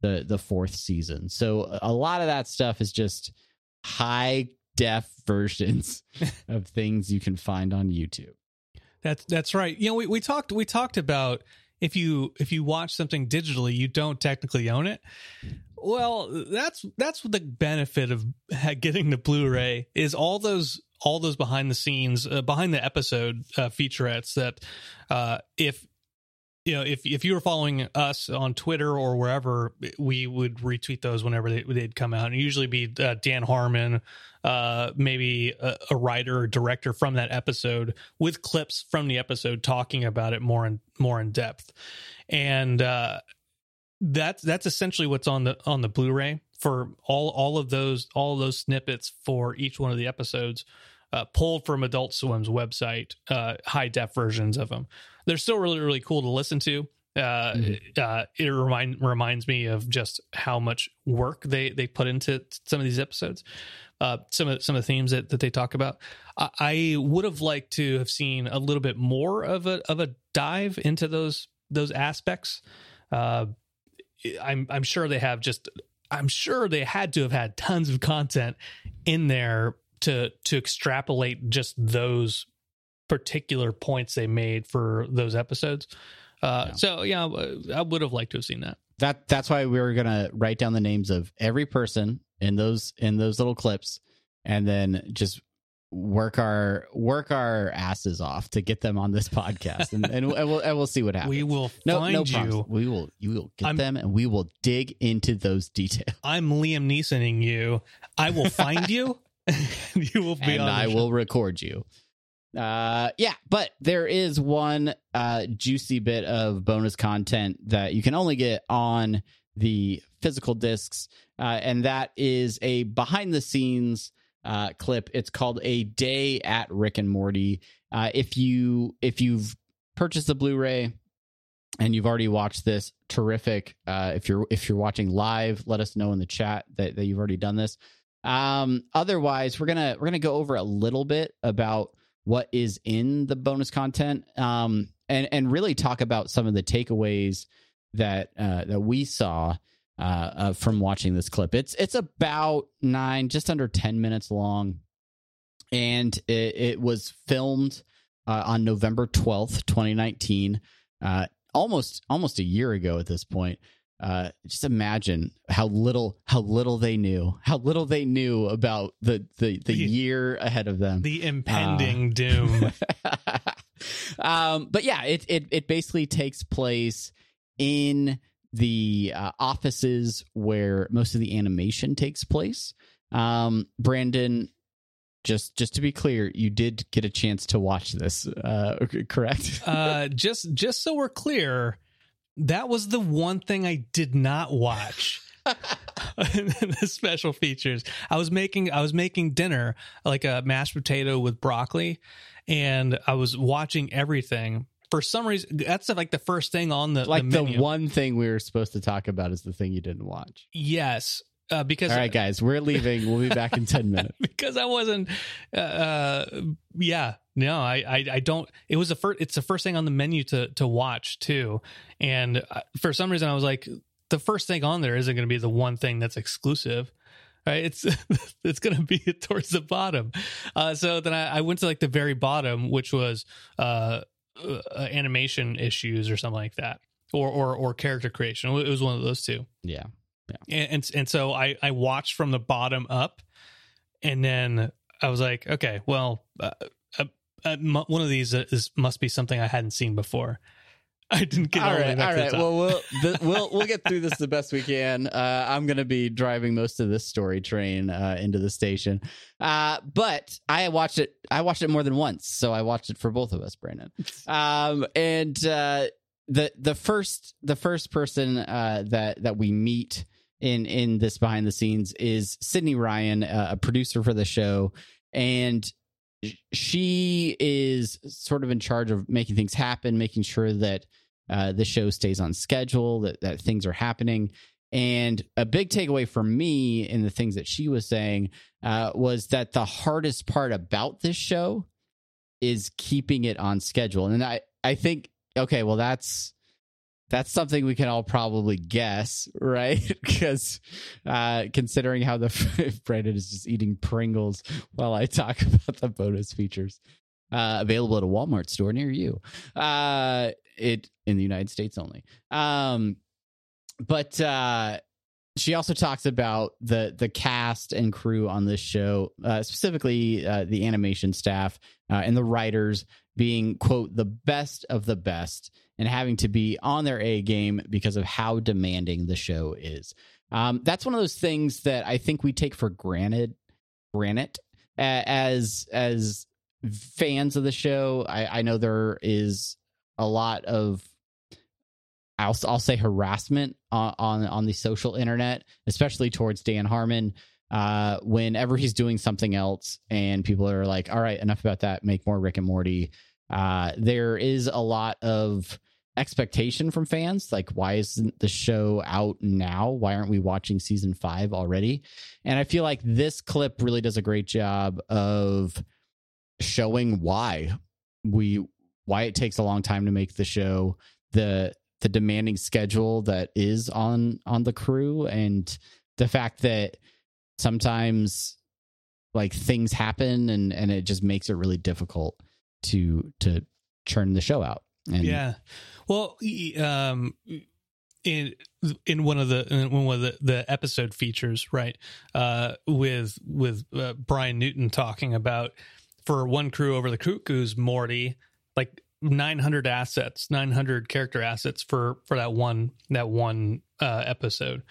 Speaker 3: the the fourth season. So a lot of that stuff is just high def versions of things you can find on YouTube.
Speaker 2: That's that's right. You know, we, we talked we talked about if you if you watch something digitally, you don't technically own it. Well, that's that's the benefit of getting the Blu-ray is all those all those behind the scenes uh, behind the episode uh, featurettes that uh, if you know if if you were following us on Twitter or wherever, we would retweet those whenever they, they'd come out, and usually be uh, Dan Harmon, uh, maybe a, a writer or director from that episode with clips from the episode talking about it more and more in depth, and uh, that's that's essentially what's on the on the Blu-ray for all all of those all of those snippets for each one of the episodes. Uh, pulled from Adult Swim's website, uh, high def versions of them. They're still really really cool to listen to. Uh, uh, it remind reminds me of just how much work they they put into some of these episodes. Uh, some of some of the themes that, that they talk about. I, I would have liked to have seen a little bit more of a of a dive into those those aspects. Uh, I'm I'm sure they have just I'm sure they had to have had tons of content in there to to extrapolate just those particular points they made for those episodes. Uh,
Speaker 3: Yeah.
Speaker 2: So yeah, I would have liked to have seen that.
Speaker 3: That that's why we were gonna write down the names of every person in those in those little clips, and then just work our work our asses off to get them on this podcast, and and, and we'll and we'll see what happens.
Speaker 2: We will
Speaker 3: no,
Speaker 2: find
Speaker 3: no
Speaker 2: you.
Speaker 3: We will you will get
Speaker 2: I'm-
Speaker 3: them, and we will dig into those details,
Speaker 2: I'm Liam Neesoning you. I will find you. and you will be
Speaker 3: and
Speaker 2: on.
Speaker 3: I
Speaker 2: show.
Speaker 3: will record you. Uh, yeah, but there is one uh juicy bit of bonus content that you can only get on the physical discs, uh, and that is a behind the scenes uh clip. It's called a day at Rick and Morty. Uh, if you if you've purchased the Blu-ray and you've already watched this, terrific. Uh, if you're if you're watching live, let us know in the chat that, that you've already done this. Um, otherwise, we're gonna we're gonna go over a little bit about what is in the bonus content, um, and and really talk about some of the takeaways that uh, that we saw uh, uh, from watching this clip. It's it's about nine, just under ten minutes long, and it, it was filmed uh, on November twelfth, twenty nineteen. Uh, almost almost a year ago at this point. Uh, just imagine how little how little they knew, how little they knew about the the, the,
Speaker 2: The-
Speaker 3: year ahead of them.
Speaker 2: The impending doom.
Speaker 3: um, but yeah, it, it it basically takes place in the uh, offices where most of the animation takes place. Um, Brandon, just just to be clear, you did get a chance to watch this, uh, correct?
Speaker 2: uh, just just so we're clear, that was the one thing I did not watch. the special features. I was making I was making dinner like a mashed potato with broccoli, and I was watching everything. For some reason, that's like the first thing on the
Speaker 3: like
Speaker 2: the,
Speaker 3: the, one thing we were supposed to talk about is the thing you didn't watch.
Speaker 2: Yes, uh, because
Speaker 3: All right, guys, we're leaving. We'll be back in ten minutes.
Speaker 2: because I wasn't. Uh, uh, yeah, no, I, I, I don't. It was the first. It's the first thing on the menu to to watch too, and uh, for some reason I was like, the first thing on there isn't going to be the one thing that's exclusive. Right, it's it's going to be towards the bottom. Uh, so then I, I went to like the very bottom, which was uh, uh, animation issues or something like that, or or or character creation. It was one of those two
Speaker 3: Yeah,
Speaker 2: and and, and so I I watched from the bottom up, and then I was like, okay, well, uh, uh, uh, one of these is must be something I hadn't seen before. I didn't get
Speaker 3: all
Speaker 2: all, the
Speaker 3: right, all
Speaker 2: the
Speaker 3: right. Well, we'll th- we'll we'll get through this the best we can. Uh, I'm going to be driving most of this story train uh, into the station, uh, but I watched it. I watched it more than once, so I watched it for both of us, Brandon. Um, and uh, the the first the first person uh, that that we meet in in this behind the scenes is Sydney Ryan, uh, a producer for the show, and she is sort of in charge of making things happen, making sure that uh, the show stays on schedule, that, that things are happening. And a big takeaway for me in the things that she was saying uh, was that the hardest part about this show is keeping it on schedule. And I, I think, okay, well, that's that's something we can all probably guess, right? because uh, considering how the Brandon is just eating Pringles while I talk about the bonus features uh, available at a Walmart store near you. Uh, it in the United States only. Um, but uh, she also talks about the the cast and crew on this show, uh, specifically uh, the animation staff uh, and the writers being quote the best of the best and having to be on their A game because of how demanding the show is. Um, that's one of those things that I think we take for granted. Granted, as as fans of the show, I, I know there is a lot of I'll I'll say harassment on on, on the social internet, especially towards Dan Harmon. Uh, whenever he's doing something else, and people are like, "All right, enough about that. Make more Rick and Morty." Uh, there is a lot of expectation from fans like why isn't the show out now why aren't we watching season five already and i feel like this clip really does a great job of showing why we why it takes a long time to make the show the the demanding schedule that is on on the crew and the fact that sometimes like things happen and and it just makes it really difficult to to churn the show out and
Speaker 2: yeah. Well, um, in in one of the in one of the, the episode features, right? Uh, with with uh, Bryan Newton talking about for one crew over the cuckoos, Morty, like 900 assets, 900 character assets for for that one that one uh, episode.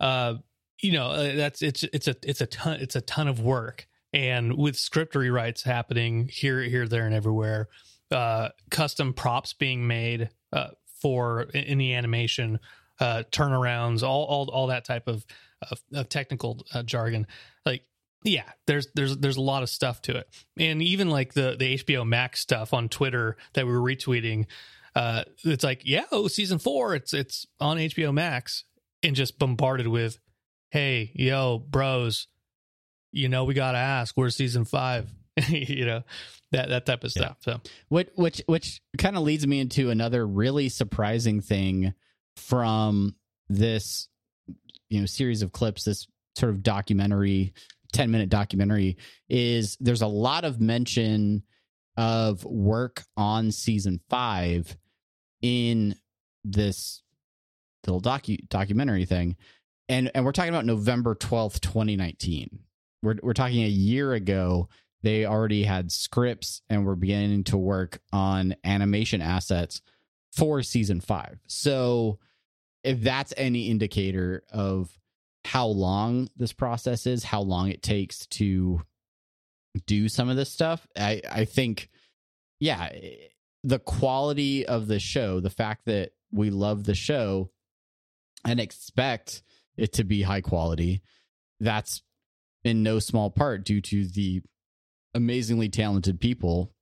Speaker 2: Uh, you know, uh, that's it's it's a it's a ton it's a ton of work, and with script rewrites happening here here there and everywhere uh, custom props being made uh, for in the animation, uh, turnarounds, all all all that type of of, of technical uh, jargon. Like yeah there's there's there's a lot of stuff to it. And even like the the hbo max stuff on twitter that we were retweeting uh it's like yeah oh season four it's it's on hbo max and just bombarded with hey yo bros you know we gotta ask where's season five? You know that that type of stuff so.
Speaker 3: Which which which kind of leads me into another really surprising thing from this you know series of clips this sort of documentary 10 minute documentary is there's a lot of mention of work on season 5 in this little docu documentary thing and and we're talking about November 12th 2019 we're we're talking a year ago they already had scripts and were beginning to work on animation assets for season five. So, if that's any indicator of how long this process is, how long it takes to do some of this stuff, I, I think, yeah, the quality of the show, the fact that we love the show and expect it to be high quality, that's in no small part due to the amazingly talented people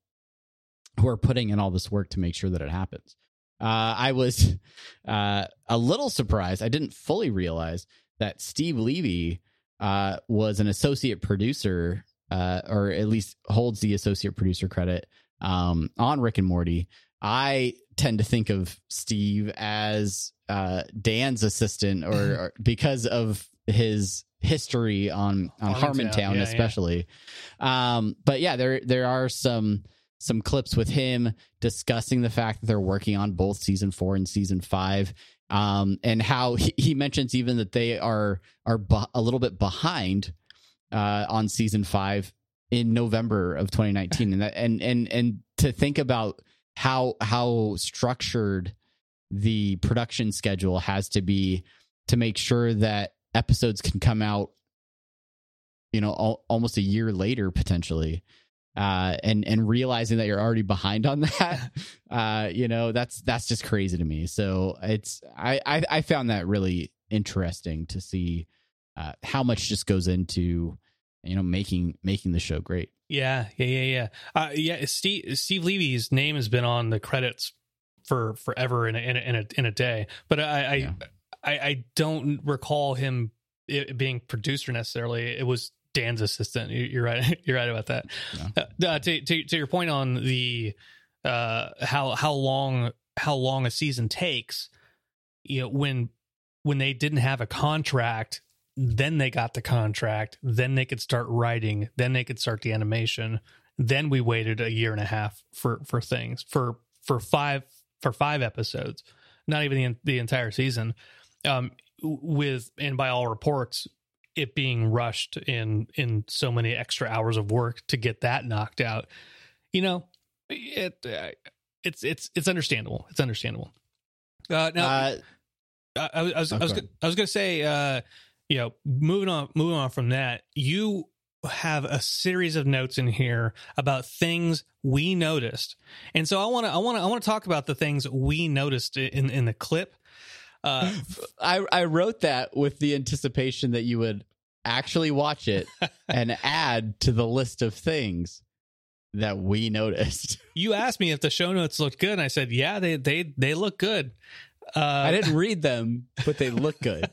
Speaker 3: who are putting in all this work to make sure that it happens. Uh, I was uh, a little surprised. I didn't fully realize that Steve Levy uh, was an associate producer, uh, or at least holds the associate producer credit um, on Rick and Morty. I tend to think of Steve as uh, Dan's assistant, or, or because of his history on on
Speaker 2: Harmontown, yeah,
Speaker 3: especially. Um, but yeah, there there are some some clips with him discussing the fact that they're working on both season four and season five, um, and how he, he mentions even that they are are bu- a little bit behind uh, on season five in November of 2019, and that, and and and to think about how how structured the production schedule has to be to make sure that episodes can come out you know al- almost a year later potentially uh and and realizing that you're already behind on that uh you know that's that's just crazy to me so it's i i, I found that really interesting to see uh how much just goes into you know making making the show great
Speaker 2: Yeah, yeah, yeah, yeah. Uh, yeah, Steve Steve Levy's name has been on the credits for forever in a in a in a, in a day, but I I,
Speaker 3: Yeah.
Speaker 2: I I don't recall him it being producer necessarily. It was Dan's assistant. You- You're right. You're right about that. Uh, uh, to, to to your point on the uh how how long how long a season takes, you know when when they didn't have a contract then they got the contract then they could start writing then they could start the animation then we waited a year and a half for for things for for five for five episodes not even the, the entire season um with and by all reports it being rushed in in so many extra hours of work to get that knocked out you know it uh, it's it's it's understandable it's understandable uh now
Speaker 3: uh
Speaker 2: I, I was I was, I was,
Speaker 3: Okay.
Speaker 2: I was going to say, uh, you know, moving on, moving on from that, you have a series of notes in here about things we noticed, and so I want to, I want to, I want to talk about the things we noticed in in the clip. Uh,
Speaker 3: I I wrote that with the anticipation that you would actually watch it and add to the list of things that we noticed.
Speaker 2: you asked me if the show notes looked good, and I said, yeah, they they they look good. Uh,
Speaker 3: I didn't read them, but they look good.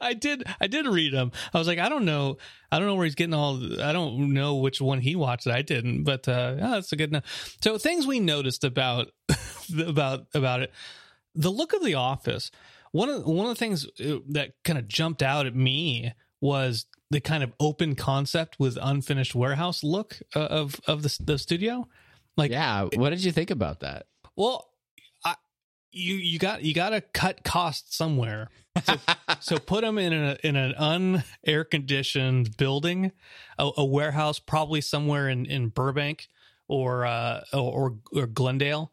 Speaker 2: I did. I did read them. I was like, I don't know. I don't know where he's getting all. I don't know which one he watched. I didn't, but uh, yeah, that's a good. No- so things we noticed about about about it. The look of the office. One of one of the things uh, that kind of jumped out at me was the kind of open concept with unfinished warehouse look uh, of of the the studio. Like,
Speaker 3: yeah, what did you think about that?
Speaker 2: well, I, you you got you got to cut costs somewhere. So put them in a in an un air conditioned building, a, a warehouse probably somewhere in in Burbank or uh or or Glendale.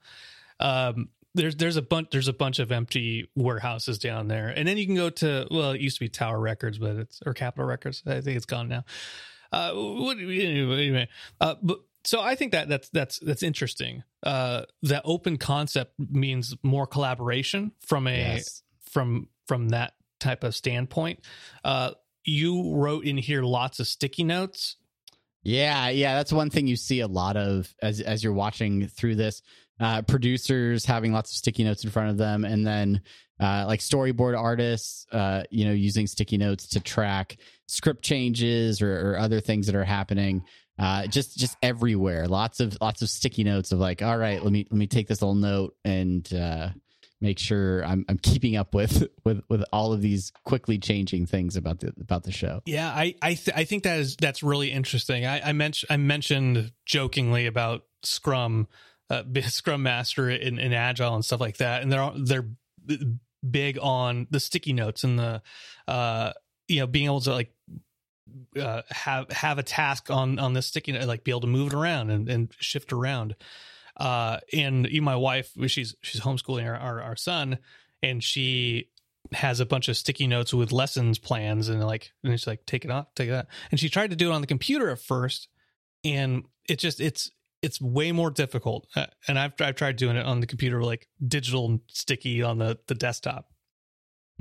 Speaker 2: Um, there's there's a bunch there's a bunch of empty warehouses down there, and then you can go to well, it used to be Tower Records, but it's or Capitol Records. I think it's gone now. Uh, what, anyway, uh, but so I think that that's that's that's interesting. Uh, that open concept means more collaboration from a
Speaker 3: Yes.
Speaker 2: from from that type of standpoint. Uh, you wrote in here lots of sticky notes.
Speaker 3: Yeah, yeah, that's one thing you see a lot of as as you're watching through this. Uh, producers having lots of sticky notes in front of them, and then uh, like storyboard artists, uh, you know, using sticky notes to track script changes or, or other things that are happening. Uh, just just everywhere, lots of lots of sticky notes of like, all right, let me let me take this little note and uh, make sure I'm I'm keeping up with with with all of these quickly changing things about the about the show.
Speaker 2: Yeah, I I th- I think that is that's really interesting. I I mentioned I mentioned jokingly about Scrum, uh, Scrum Master in, in Agile and stuff like that, and they're they're big on the sticky notes and the uh you know being able to like uh, have have a task on on this sticky note, like be able to move it around and, and shift around. Uh, and even my wife, she's she's homeschooling our, our, our son, and she has a bunch of sticky notes with lessons plans, and like, and she's like, take it off, take that, and she tried to do it on the computer at first, and it just it's it's way more difficult. Uh, and I've I've tried doing it on the computer, like digital and sticky on the the desktop.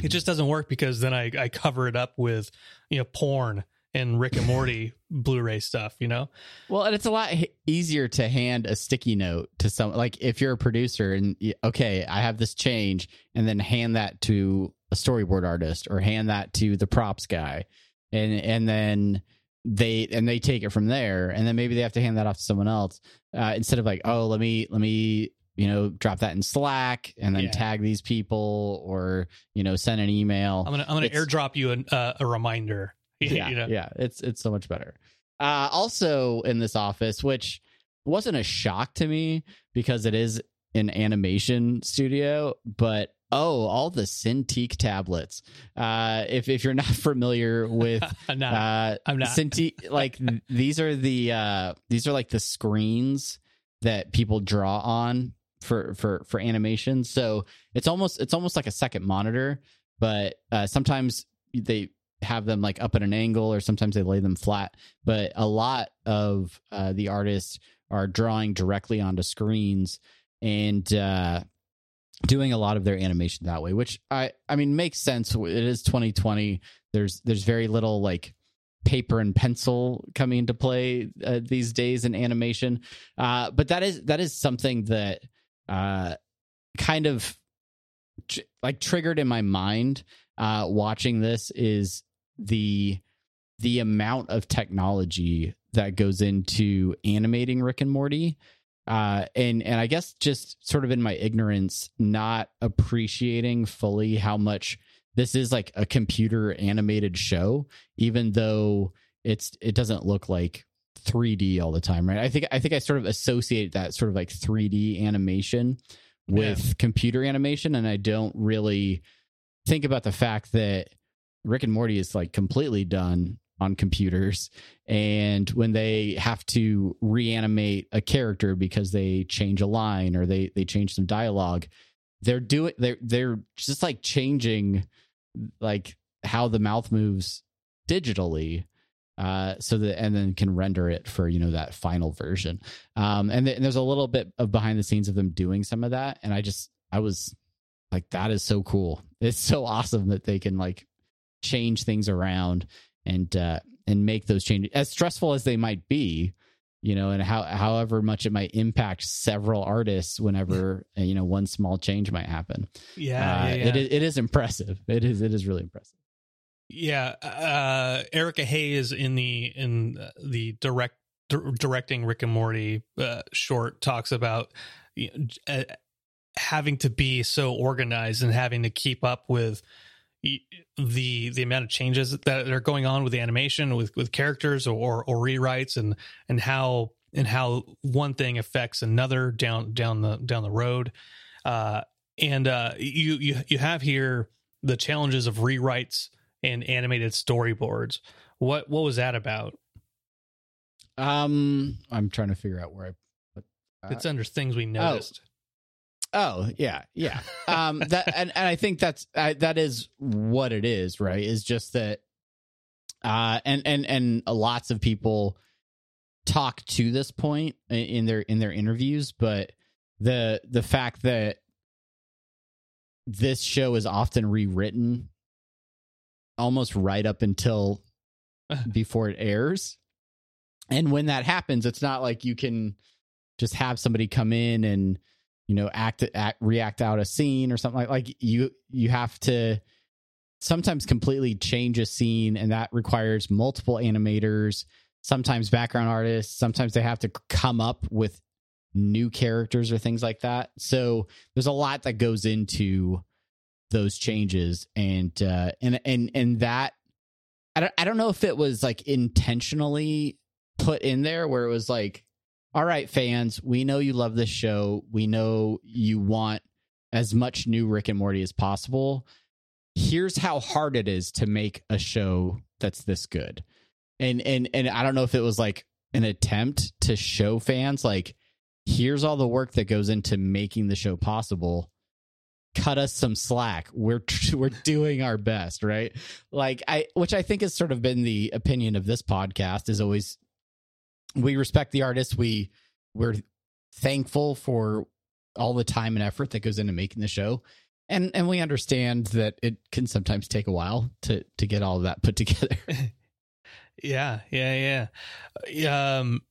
Speaker 2: It just doesn't work because then I I cover it up with you know porn and Rick and Morty Blu-ray stuff, you know?
Speaker 3: Well, and it's a lot easier to hand a sticky note to some like if you're a producer and okay, I have this change and then hand that to a storyboard artist or hand that to the props guy. And and then they and they take it from there and then maybe they have to hand that off to someone else uh, instead of like, "Oh, let me let me you know drop that in slack and then yeah. tag these people or you know send an email
Speaker 2: i'm gonna i'm gonna it's, airdrop you an, uh, a reminder
Speaker 3: yeah,
Speaker 2: you know?
Speaker 3: yeah, it's it's so much better. Uh, also in this office, which wasn't a shock to me because it is an animation studio, but oh, all the Cintiq tablets. Uh, if if you're not familiar with,
Speaker 2: I'm not. Uh, I'm not.
Speaker 3: Cintiq, like these are the uh, these are like the screens that people draw on for for for animation. So it's almost it's almost like a second monitor, but uh, sometimes they have them like up at an angle or sometimes they lay them flat but a lot of uh, the artists are drawing directly onto screens and uh, doing a lot of their animation that way which i i mean makes sense. It is 2020 there's there's very little like paper and pencil coming into play uh, these days in animation. Uh, but that is that is something that uh, kind of tr- like triggered in my mind uh, watching this is the the amount of technology that goes into animating Rick and Morty. Uh, and and I guess just sort of in my ignorance, not appreciating fully how much this is like a computer animated show, even though it's it doesn't look like 3D all the time, right? I think I think I sort of associate that sort of like 3D animation with yeah. computer animation, and I don't really think about the fact that Rick and Morty is like completely done on computers. And when they have to reanimate a character because they change a line or they they change some dialogue they're doing they're they're just like changing like how the mouth moves digitally uh so that and then can render it for you know that final version. Um and, th- and there's a little bit of behind the scenes of them doing some of that. And i just i was like that is so cool. It's so awesome that they can like change things around and uh, and make those changes as stressful as they might be you know and how however much it might impact several artists whenever you know one small change might happen.
Speaker 2: Yeah, uh, yeah, yeah.
Speaker 3: It, is, it is impressive. It is it is really impressive.
Speaker 2: Yeah uh erica hayes in the in the direct directing rick and morty uh, short talks about you know, uh, having to be so organized and having to keep up with the the amount of changes that are going on with the animation with with characters or or rewrites and and how and how one thing affects another down down the down the road uh and uh you you you have here the challenges of rewrites and animated storyboards what what was that about
Speaker 3: um i'm trying to figure out where i put
Speaker 2: that. it's under things we oh. noticed oh.
Speaker 3: Oh yeah, yeah. Um, that and, and I think that's that is what it is, right? Is just that, uh, and and and lots of people talk to this point in their in their interviews, but the the fact that this show is often rewritten almost right up until before it airs. And when that happens, it's not like you can just have somebody come in and you know act, act react out a scene or something like like you you have to sometimes completely change a scene and that requires multiple animators sometimes background artists sometimes they have to come up with new characters or things like that. So there's a lot that goes into those changes and uh and and and that i don't i don't know if it was like intentionally put in there where it was like all right fans we know you love this show. We know you want as much new rick and morty as possible. Here's how hard it is to make a show that's this good. And and and i don't know if it was like an attempt to show fans like here's all the work that goes into making the show possible. Cut us some slack. We're we're doing our best right? Like i which i think has sort of been the opinion of this podcast is always we respect the artists we we're thankful for all the time and effort that goes into making the show. And and we understand that it can sometimes take a while to to get all of that put together.
Speaker 2: Yeah yeah. Yeah um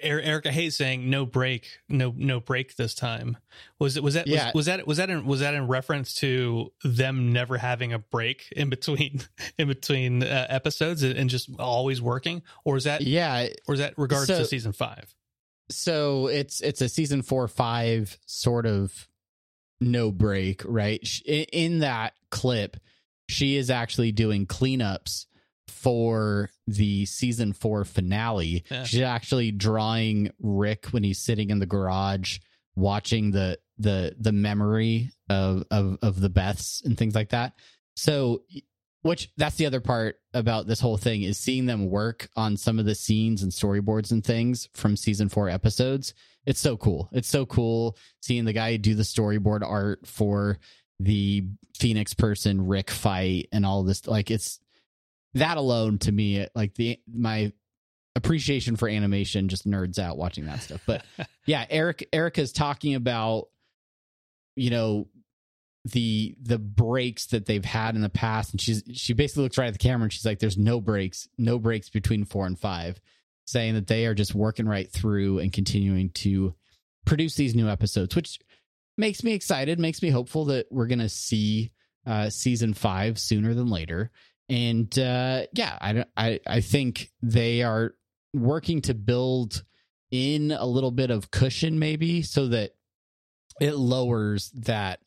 Speaker 2: Erica Hayes saying no break, no no break this time. Was it was that
Speaker 3: Yeah.
Speaker 2: was, was that was that in, was that in reference to them never having a break in between in between uh, episodes and just always working, or is that
Speaker 3: yeah
Speaker 2: or is that regards
Speaker 3: So-
Speaker 2: to season five?
Speaker 3: so it's it's a season four five sort of no break right in, in that clip she is actually doing cleanups for the season four finale
Speaker 2: Yeah.
Speaker 3: she's actually drawing rick when he's sitting in the garage watching the the the memory of of of the beths and things like that so which that's the other part about this whole thing is seeing them work on some of the scenes and storyboards and things from season four episodes. It's so cool. It's so cool seeing the guy do the storyboard art for the Phoenix person Rick fight and all this. Like it's that alone to me, like the my appreciation for animation just nerds out watching that stuff. But yeah, Eric Erica's talking about you know the the breaks that they've had in the past and she's she basically looks right at the camera and she's like there's no breaks no breaks between 4 and 5 saying that they are just working right through and continuing to produce these new episodes which makes me excited makes me hopeful that we're going to see uh season 5 sooner than later and uh yeah I I I think they are working to build in a little bit of cushion maybe so that it lowers that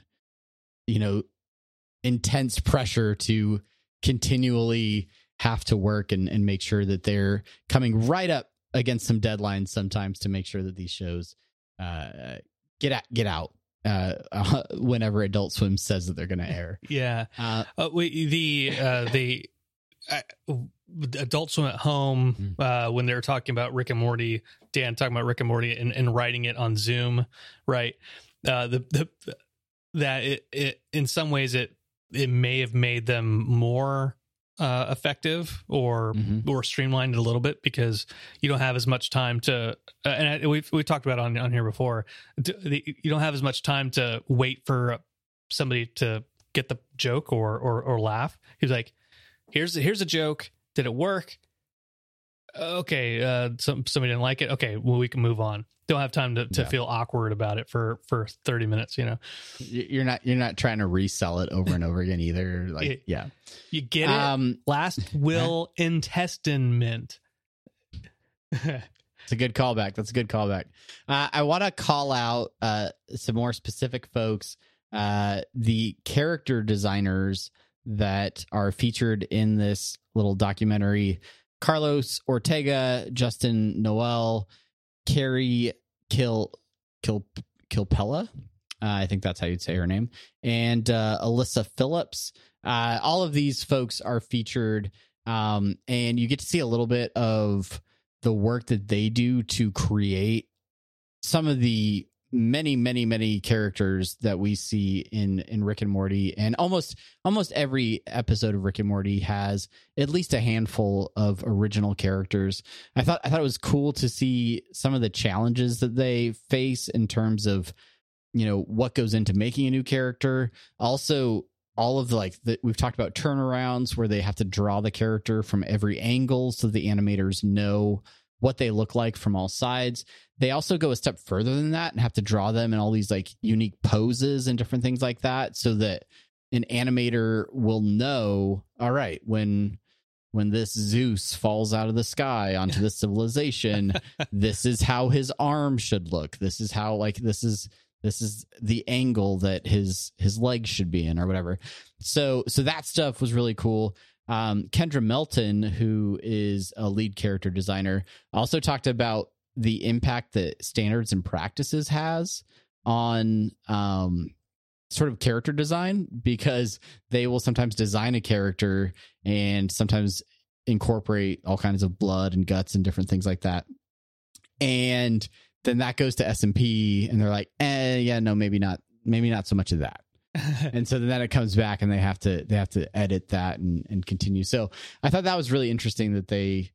Speaker 3: you know intense pressure to continually have to work and, and make sure that they're coming right up against some deadlines sometimes to make sure that these shows uh, get out get out uh, whenever Adult Swim says that they're going to air.
Speaker 2: Yeah,
Speaker 3: Uh,
Speaker 2: uh, we, the uh, the uh, Adult Swim at home uh, when they were talking about Rick and Morty, Dan talking about Rick and Morty and, and writing it on Zoom, right? Uh, the the that it, it in some ways it it may have made them more uh, effective or
Speaker 3: Mhm.
Speaker 2: or streamlined a little bit because you don't have as much time to uh, and I, we've we talked about on on here before d- the, you don't have as much time to wait for somebody to get the joke or or or laugh. He's like here's here's a joke. Did it work okay uh some somebody didn't like it okay well we can move on don't have time to, to
Speaker 3: Yeah.
Speaker 2: feel awkward about it for for 30 minutes you know
Speaker 3: you're not you're not trying to resell it over and over again either. Like yeah,
Speaker 2: you get it
Speaker 3: um,
Speaker 2: last will intestine mint
Speaker 3: It's a good callback. That's a good callback. Uh, I want to call out uh, some more specific folks. Uh, the character designers that are featured in this little documentary Carlos Ortega, Justin Noel, Carrie Kil Kil Kilpella. Uh, I think that's how you'd say her name, and uh, Alyssa Phillips. Uh, all of these folks are featured, um, and you get to see a little bit of the work that they do to create some of the many many many characters that we see in in Rick and Morty and almost almost every episode of Rick and Morty has at least a handful of original characters. I thought I thought it was cool to see some of the challenges that they face in terms of you know what goes into making a new character. Also all of the like the, we've talked about turnarounds where they have to draw the character from every angle so the animators know what they look like from all sides. They also go a step further than that and have to draw them in all these like unique poses and different things like that so that an animator will know all right when when this Zeus falls out of the sky onto the civilization this is how his arm should look. This is how like this is this is the angle that his his legs should be in or whatever. So so that stuff was really cool um, kendra melton who is a lead character designer also talked about the impact that standards and practices has on um, sort of character design because they will sometimes design a character and sometimes incorporate all kinds of blood and guts and different things like that and then that goes to S&P and they're like, eh, yeah, no, maybe not, maybe not so much of that. and so then it comes back and they have to they have to edit that and, and continue. So I thought that was really interesting that they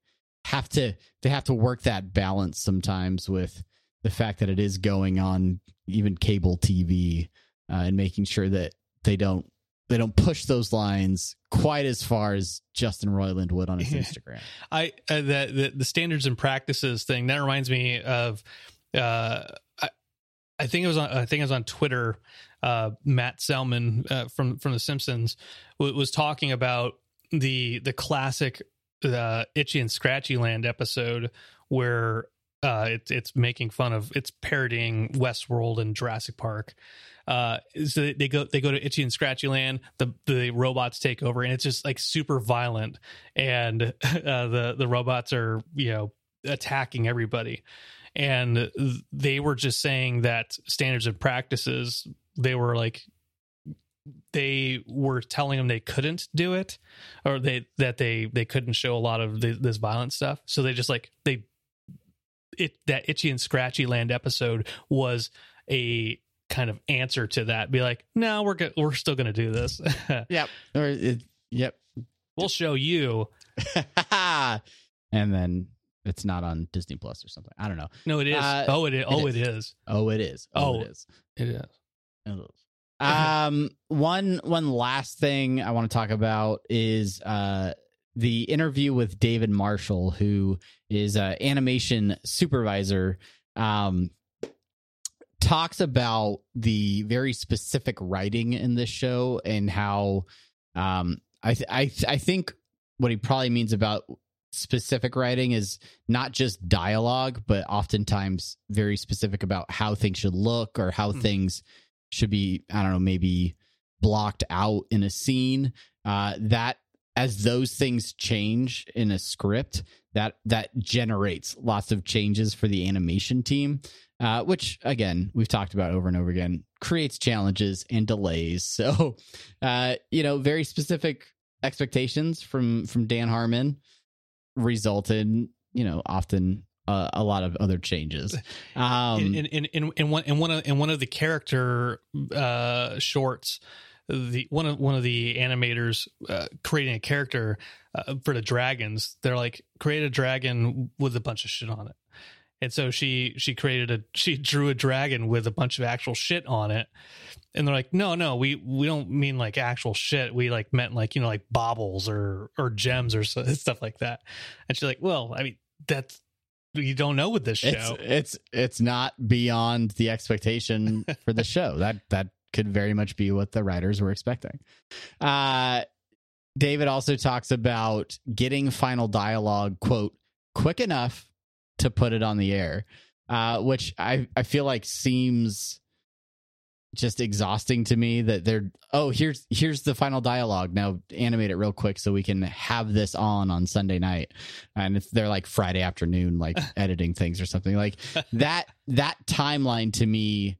Speaker 3: have to they have to work that balance sometimes with the fact that it is going on even cable TV uh, and making sure that they don't they don't push those lines quite as far as Justin Roiland would on his Instagram.
Speaker 2: I uh, the, the the standards and practices thing that reminds me of uh, I, I think it was on I think it was on Twitter. Uh, Matt Selman uh, from from The Simpsons w- was talking about the the classic uh, Itchy and Scratchy Land episode where uh, it, it's making fun of it's parodying Westworld and Jurassic Park. Uh, so they go they go to Itchy and Scratchy Land. The the robots take over, and it's just like super violent, and uh, the the robots are you know attacking everybody and they were just saying that standards and practices they were like they were telling them they couldn't do it or they that they they couldn't show a lot of the, this violent stuff so they just like they it that itchy and scratchy land episode was a kind of answer to that be like no we're go- we're still gonna do this
Speaker 3: yep or it, yep
Speaker 2: we'll show you
Speaker 3: and then it's not on Disney Plus or something. I don't know.
Speaker 2: No, it is. Uh, oh, it is. Oh, it is.
Speaker 3: Oh, it is. Oh,
Speaker 2: oh, it is. It is.
Speaker 3: Is. Um, one one last thing I want to talk about is uh the interview with David Marshall, who is an animation supervisor. Um, talks about the very specific writing in this show and how um I th- I th- I think what he probably means about specific writing is not just dialogue, but oftentimes very specific about how things should look or how mm. things should be, I don't know, maybe blocked out in a scene. Uh, that as those things change in a script, that that generates lots of changes for the animation team. Uh, which again we've talked about over and over again creates challenges and delays so uh, you know very specific expectations from from dan harmon resulted, you know, often uh, a lot of other changes.
Speaker 2: Um, in, in, in, in, one in one of in one of the character uh, shorts, the one of one of the animators uh, creating a character uh, for the dragons. They're like create a dragon with a bunch of shit on it. And so she she created a she drew a dragon with a bunch of actual shit on it. And they're like, no, no, we we don't mean like actual shit. We like meant like you know like baubles or or gems or stuff like that. And she's like, well, I mean that's you don't know with this show.
Speaker 3: It's it's, it's not beyond the expectation for the show. That that could very much be what the writers were expecting. Uh David also talks about getting final dialogue quote quick enough to put it on the air, uh, which I I feel like seems just exhausting to me that they're oh here's here's the final dialogue. Now animate it real quick so we can have this on on sunday night. And if they're like friday afternoon like editing things or something like that that timeline to me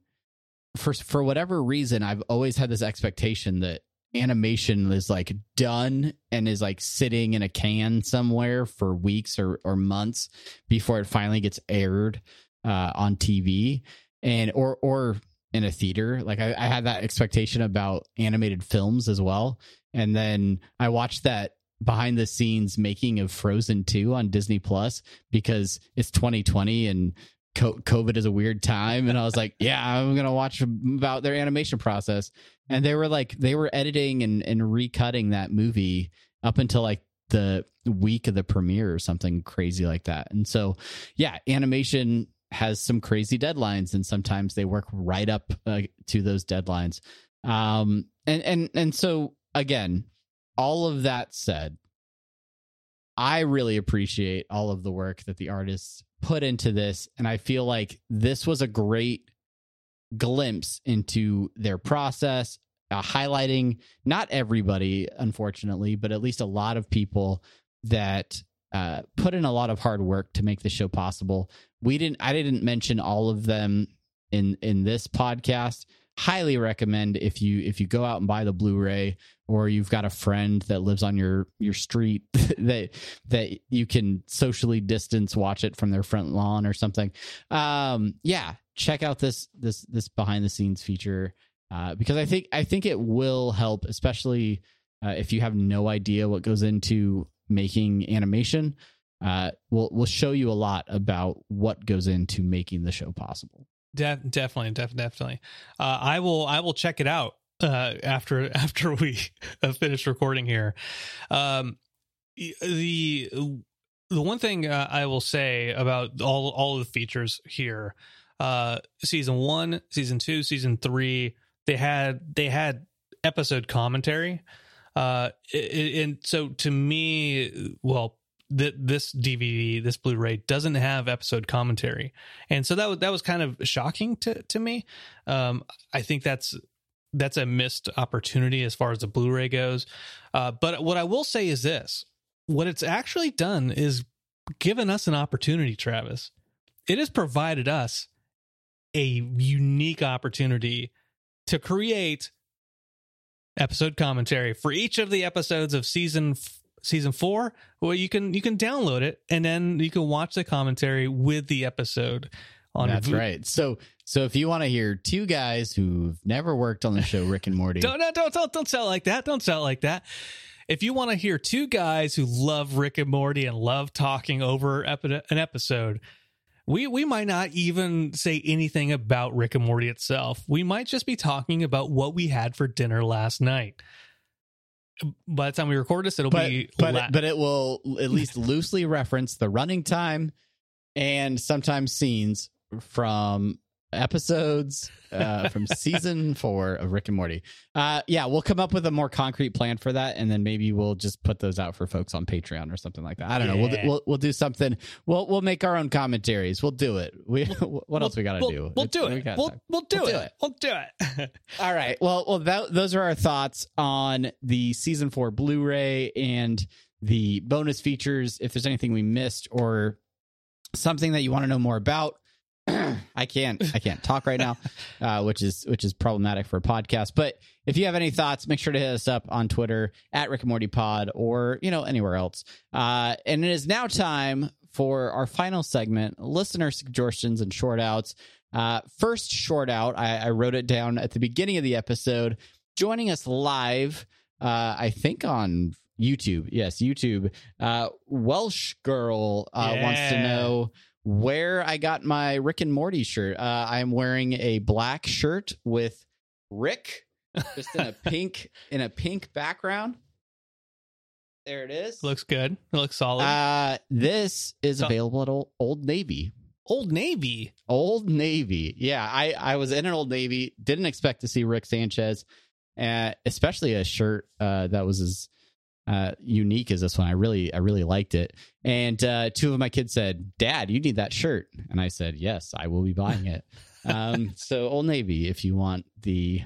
Speaker 3: for for whatever reason i've always had this expectation that animation is like done and is like sitting in a can somewhere for weeks or, or months before it finally gets aired uh, on TV and or or in a theater. Like I, I had that expectation about animated films as well. And then I watched that behind the scenes making of Frozen 2 on Disney Plus because it's 2020 and COVID is a weird time. And I was like, yeah, I'm going to watch about their animation process and they were like they were editing and and recutting that movie up until like the week of the premiere or something crazy like that. And so, yeah, animation has some crazy deadlines, and sometimes they work right up uh, to those deadlines. Um, and and and so again, all of that said, I really appreciate all of the work that the artists put into this, and I feel like this was a great glimpse into their process, uh, highlighting not everybody, unfortunately, but at least a lot of people that uh, put in a lot of hard work to make the show possible. We didn't, I didn't mention all of them in in this podcast. Highly recommend if you if you go out and buy the Blu-ray or you've got a friend that lives on your your street that that you can socially distance watch it from their front lawn or something. Um, yeah, check out this this this behind the scenes feature uh, because I think I think it will help, especially uh, if you have no idea what goes into making animation. Uh, we'll we'll show you a lot about what goes into making the show possible.
Speaker 2: De- definitely, def- definitely. Uh, I will I will check it out uh, after after we finish recording here. Um, the the one thing uh, I will say about all all of the features here uh season one season two season three they had they had episode commentary uh and so to me well th- this dvd this blu-ray doesn't have episode commentary. And so that was that was kind of shocking to to me. Um i think that's that's a missed opportunity as far as the blu-ray goes. Uh but what i will say is this. What it's actually done is given us an opportunity travis. It has provided us a unique opportunity to create episode commentary for each of the episodes of season season 4 well you can you can download it and then you can watch the commentary with the episode on
Speaker 3: That's right. So so if you want to hear two guys who've never worked on the show Rick and Morty.
Speaker 2: don't, no, don't don't don't sell like that. Don't sell like that. If you want to hear two guys who love Rick and Morty and love talking over epi- an episode, we we might not even say anything about Rick and Morty itself. We might just be talking about what we had for dinner last night. By the time we record this, it'll
Speaker 3: but,
Speaker 2: be
Speaker 3: but,
Speaker 2: la-
Speaker 3: but it will at least loosely reference the running time and sometimes scenes from episodes uh, from season four of Rick and Morty. Uh, yeah, we'll come up with a more concrete plan for that, and then maybe we'll just put those out for folks on Patreon or something like that. I don't know. We'll, we'll we'll do something. We'll we'll make our own commentaries. We'll do it. We what else we got to
Speaker 2: we'll,
Speaker 3: do?
Speaker 2: We'll do it.
Speaker 3: got
Speaker 2: We'll, we'll do
Speaker 3: We'll do
Speaker 2: it.
Speaker 3: it.
Speaker 2: We'll do it.
Speaker 3: All right. Well, well, that, those are our thoughts on the season four Blu-ray and the bonus features. If there's anything we missed or something that you want to know more about, I can't. I can't talk right now, uh, which is which is problematic for a podcast. But if you have any thoughts, make sure to hit us up on Twitter at Rick and Morty Pod or you know anywhere else. Uh, and it is now time for our final segment: listener suggestions and short outs. Uh, first short out, I, I wrote it down at the beginning of the episode. Joining us live, uh, I think on YouTube. Yes, YouTube. Uh, Welsh girl uh, wants to know where I got my Rick and Morty shirt. Uh, I'm wearing a black shirt with Rick, just in a pink in a pink background. There it is.
Speaker 2: Looks good. It looks solid.
Speaker 3: Uh, this is
Speaker 2: So-
Speaker 3: available at Old, Old Navy.
Speaker 2: Old Navy.
Speaker 3: Old Navy. Yeah, I I was in an Old Navy. Didn't expect to see Rick Sanchez, uh, especially a shirt uh, that was as uh, unique as this one. I really I really liked it. And uh, two of my kids said, "Dad, you need that shirt," and I said, "Yes, I will be buying it." um, so Old Navy, if you want the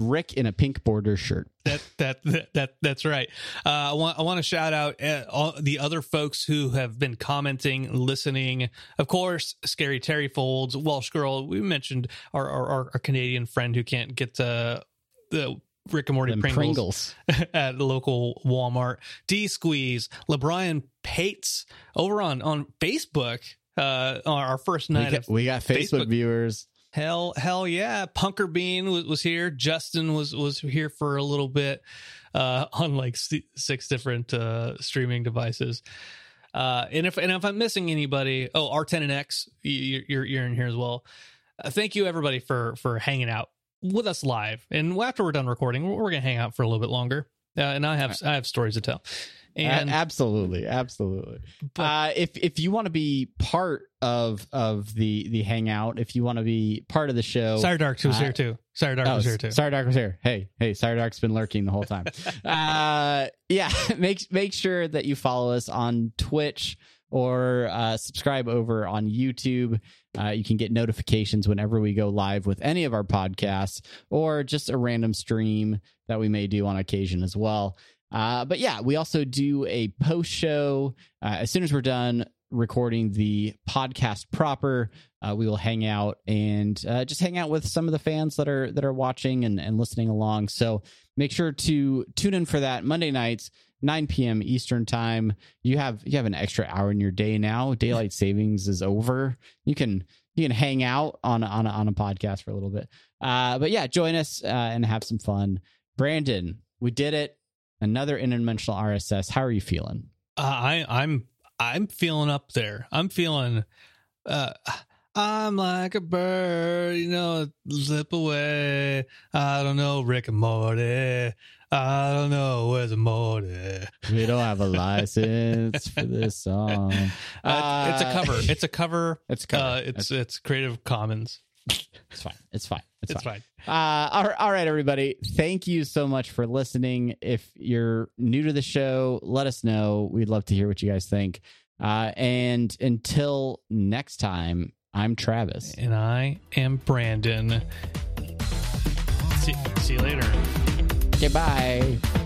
Speaker 3: Rick in a pink border shirt.
Speaker 2: That that that, that that's right. Uh, I want I want to shout out uh, all the other folks who have been commenting, listening. Of course, Scary Terry Folds, Welsh Girl. We mentioned our our, our Canadian friend who can't get uh, the Rick and Morty
Speaker 3: Them
Speaker 2: Pringles, at the local Walmart. D Squeeze, LeBron Pates over on on Facebook. Uh, on our first
Speaker 3: We
Speaker 2: night
Speaker 3: got,
Speaker 2: of
Speaker 3: we got Facebook,
Speaker 2: Facebook.
Speaker 3: viewers.
Speaker 2: Hell, hell yeah! Punker Bean was, was here. Justin was was here for a little bit uh, on like six different uh, streaming devices. Uh, and if and if I'm missing anybody, oh R10 and X, you- you're you're in here as well. Uh, thank you everybody for for hanging out with us live. And after we're done recording, we're, we're gonna hang out for a little bit longer. Uh, and I have I have stories to tell. And
Speaker 3: absolutely, absolutely.
Speaker 2: But-
Speaker 3: uh, if if you want to be part of of the the hangout, if you want to be part of the show,
Speaker 2: Sire Dark was
Speaker 3: uh,
Speaker 2: here too. Sire Dark
Speaker 3: Oh,
Speaker 2: was here too.
Speaker 3: Sire Dark was here. Hey, hey, Sire Dark's been lurking the whole time. uh, yeah, make make sure that you follow us on Twitch or uh, subscribe over on YouTube. Uh, you can get notifications whenever we go live with any of our podcasts or just a random stream that we may do on occasion as well. Uh, but yeah, we also do a post show uh, as soon as we're done recording the podcast proper. Uh, we will hang out and uh, just hang out with some of the fans that are that are watching and, and listening along. So make sure to tune in for that Monday nights, 9 p.m. Eastern time. You have you have an extra hour in your day now. Daylight savings is over. You can you can hang out on on on a podcast for a little bit. Uh, but yeah, join us uh, and have some fun. Brandon, we did it. Another interdimensional RSS. How are you feeling?
Speaker 2: Uh, I I'm I'm feeling up there. I'm feeling uh I'm like a bird, you know, slip away. I don't know Rick and Morty. I don't know where's the Morty.
Speaker 3: We don't have a license for this song.
Speaker 2: Uh, it's a cover. It's a cover.
Speaker 3: It's a cover.
Speaker 2: Uh, it's it's Creative Commons.
Speaker 3: It's fine. It's fine. It's,
Speaker 2: It's
Speaker 3: fine.
Speaker 2: fine.
Speaker 3: Uh, all right, all right, everybody. Thank you so much for listening. If you're new to the show, let us know. We'd love to hear what you guys think. Uh, and until next time, I'm Travis.
Speaker 2: And I am Brandon. See, see you later.
Speaker 3: Okay, bye.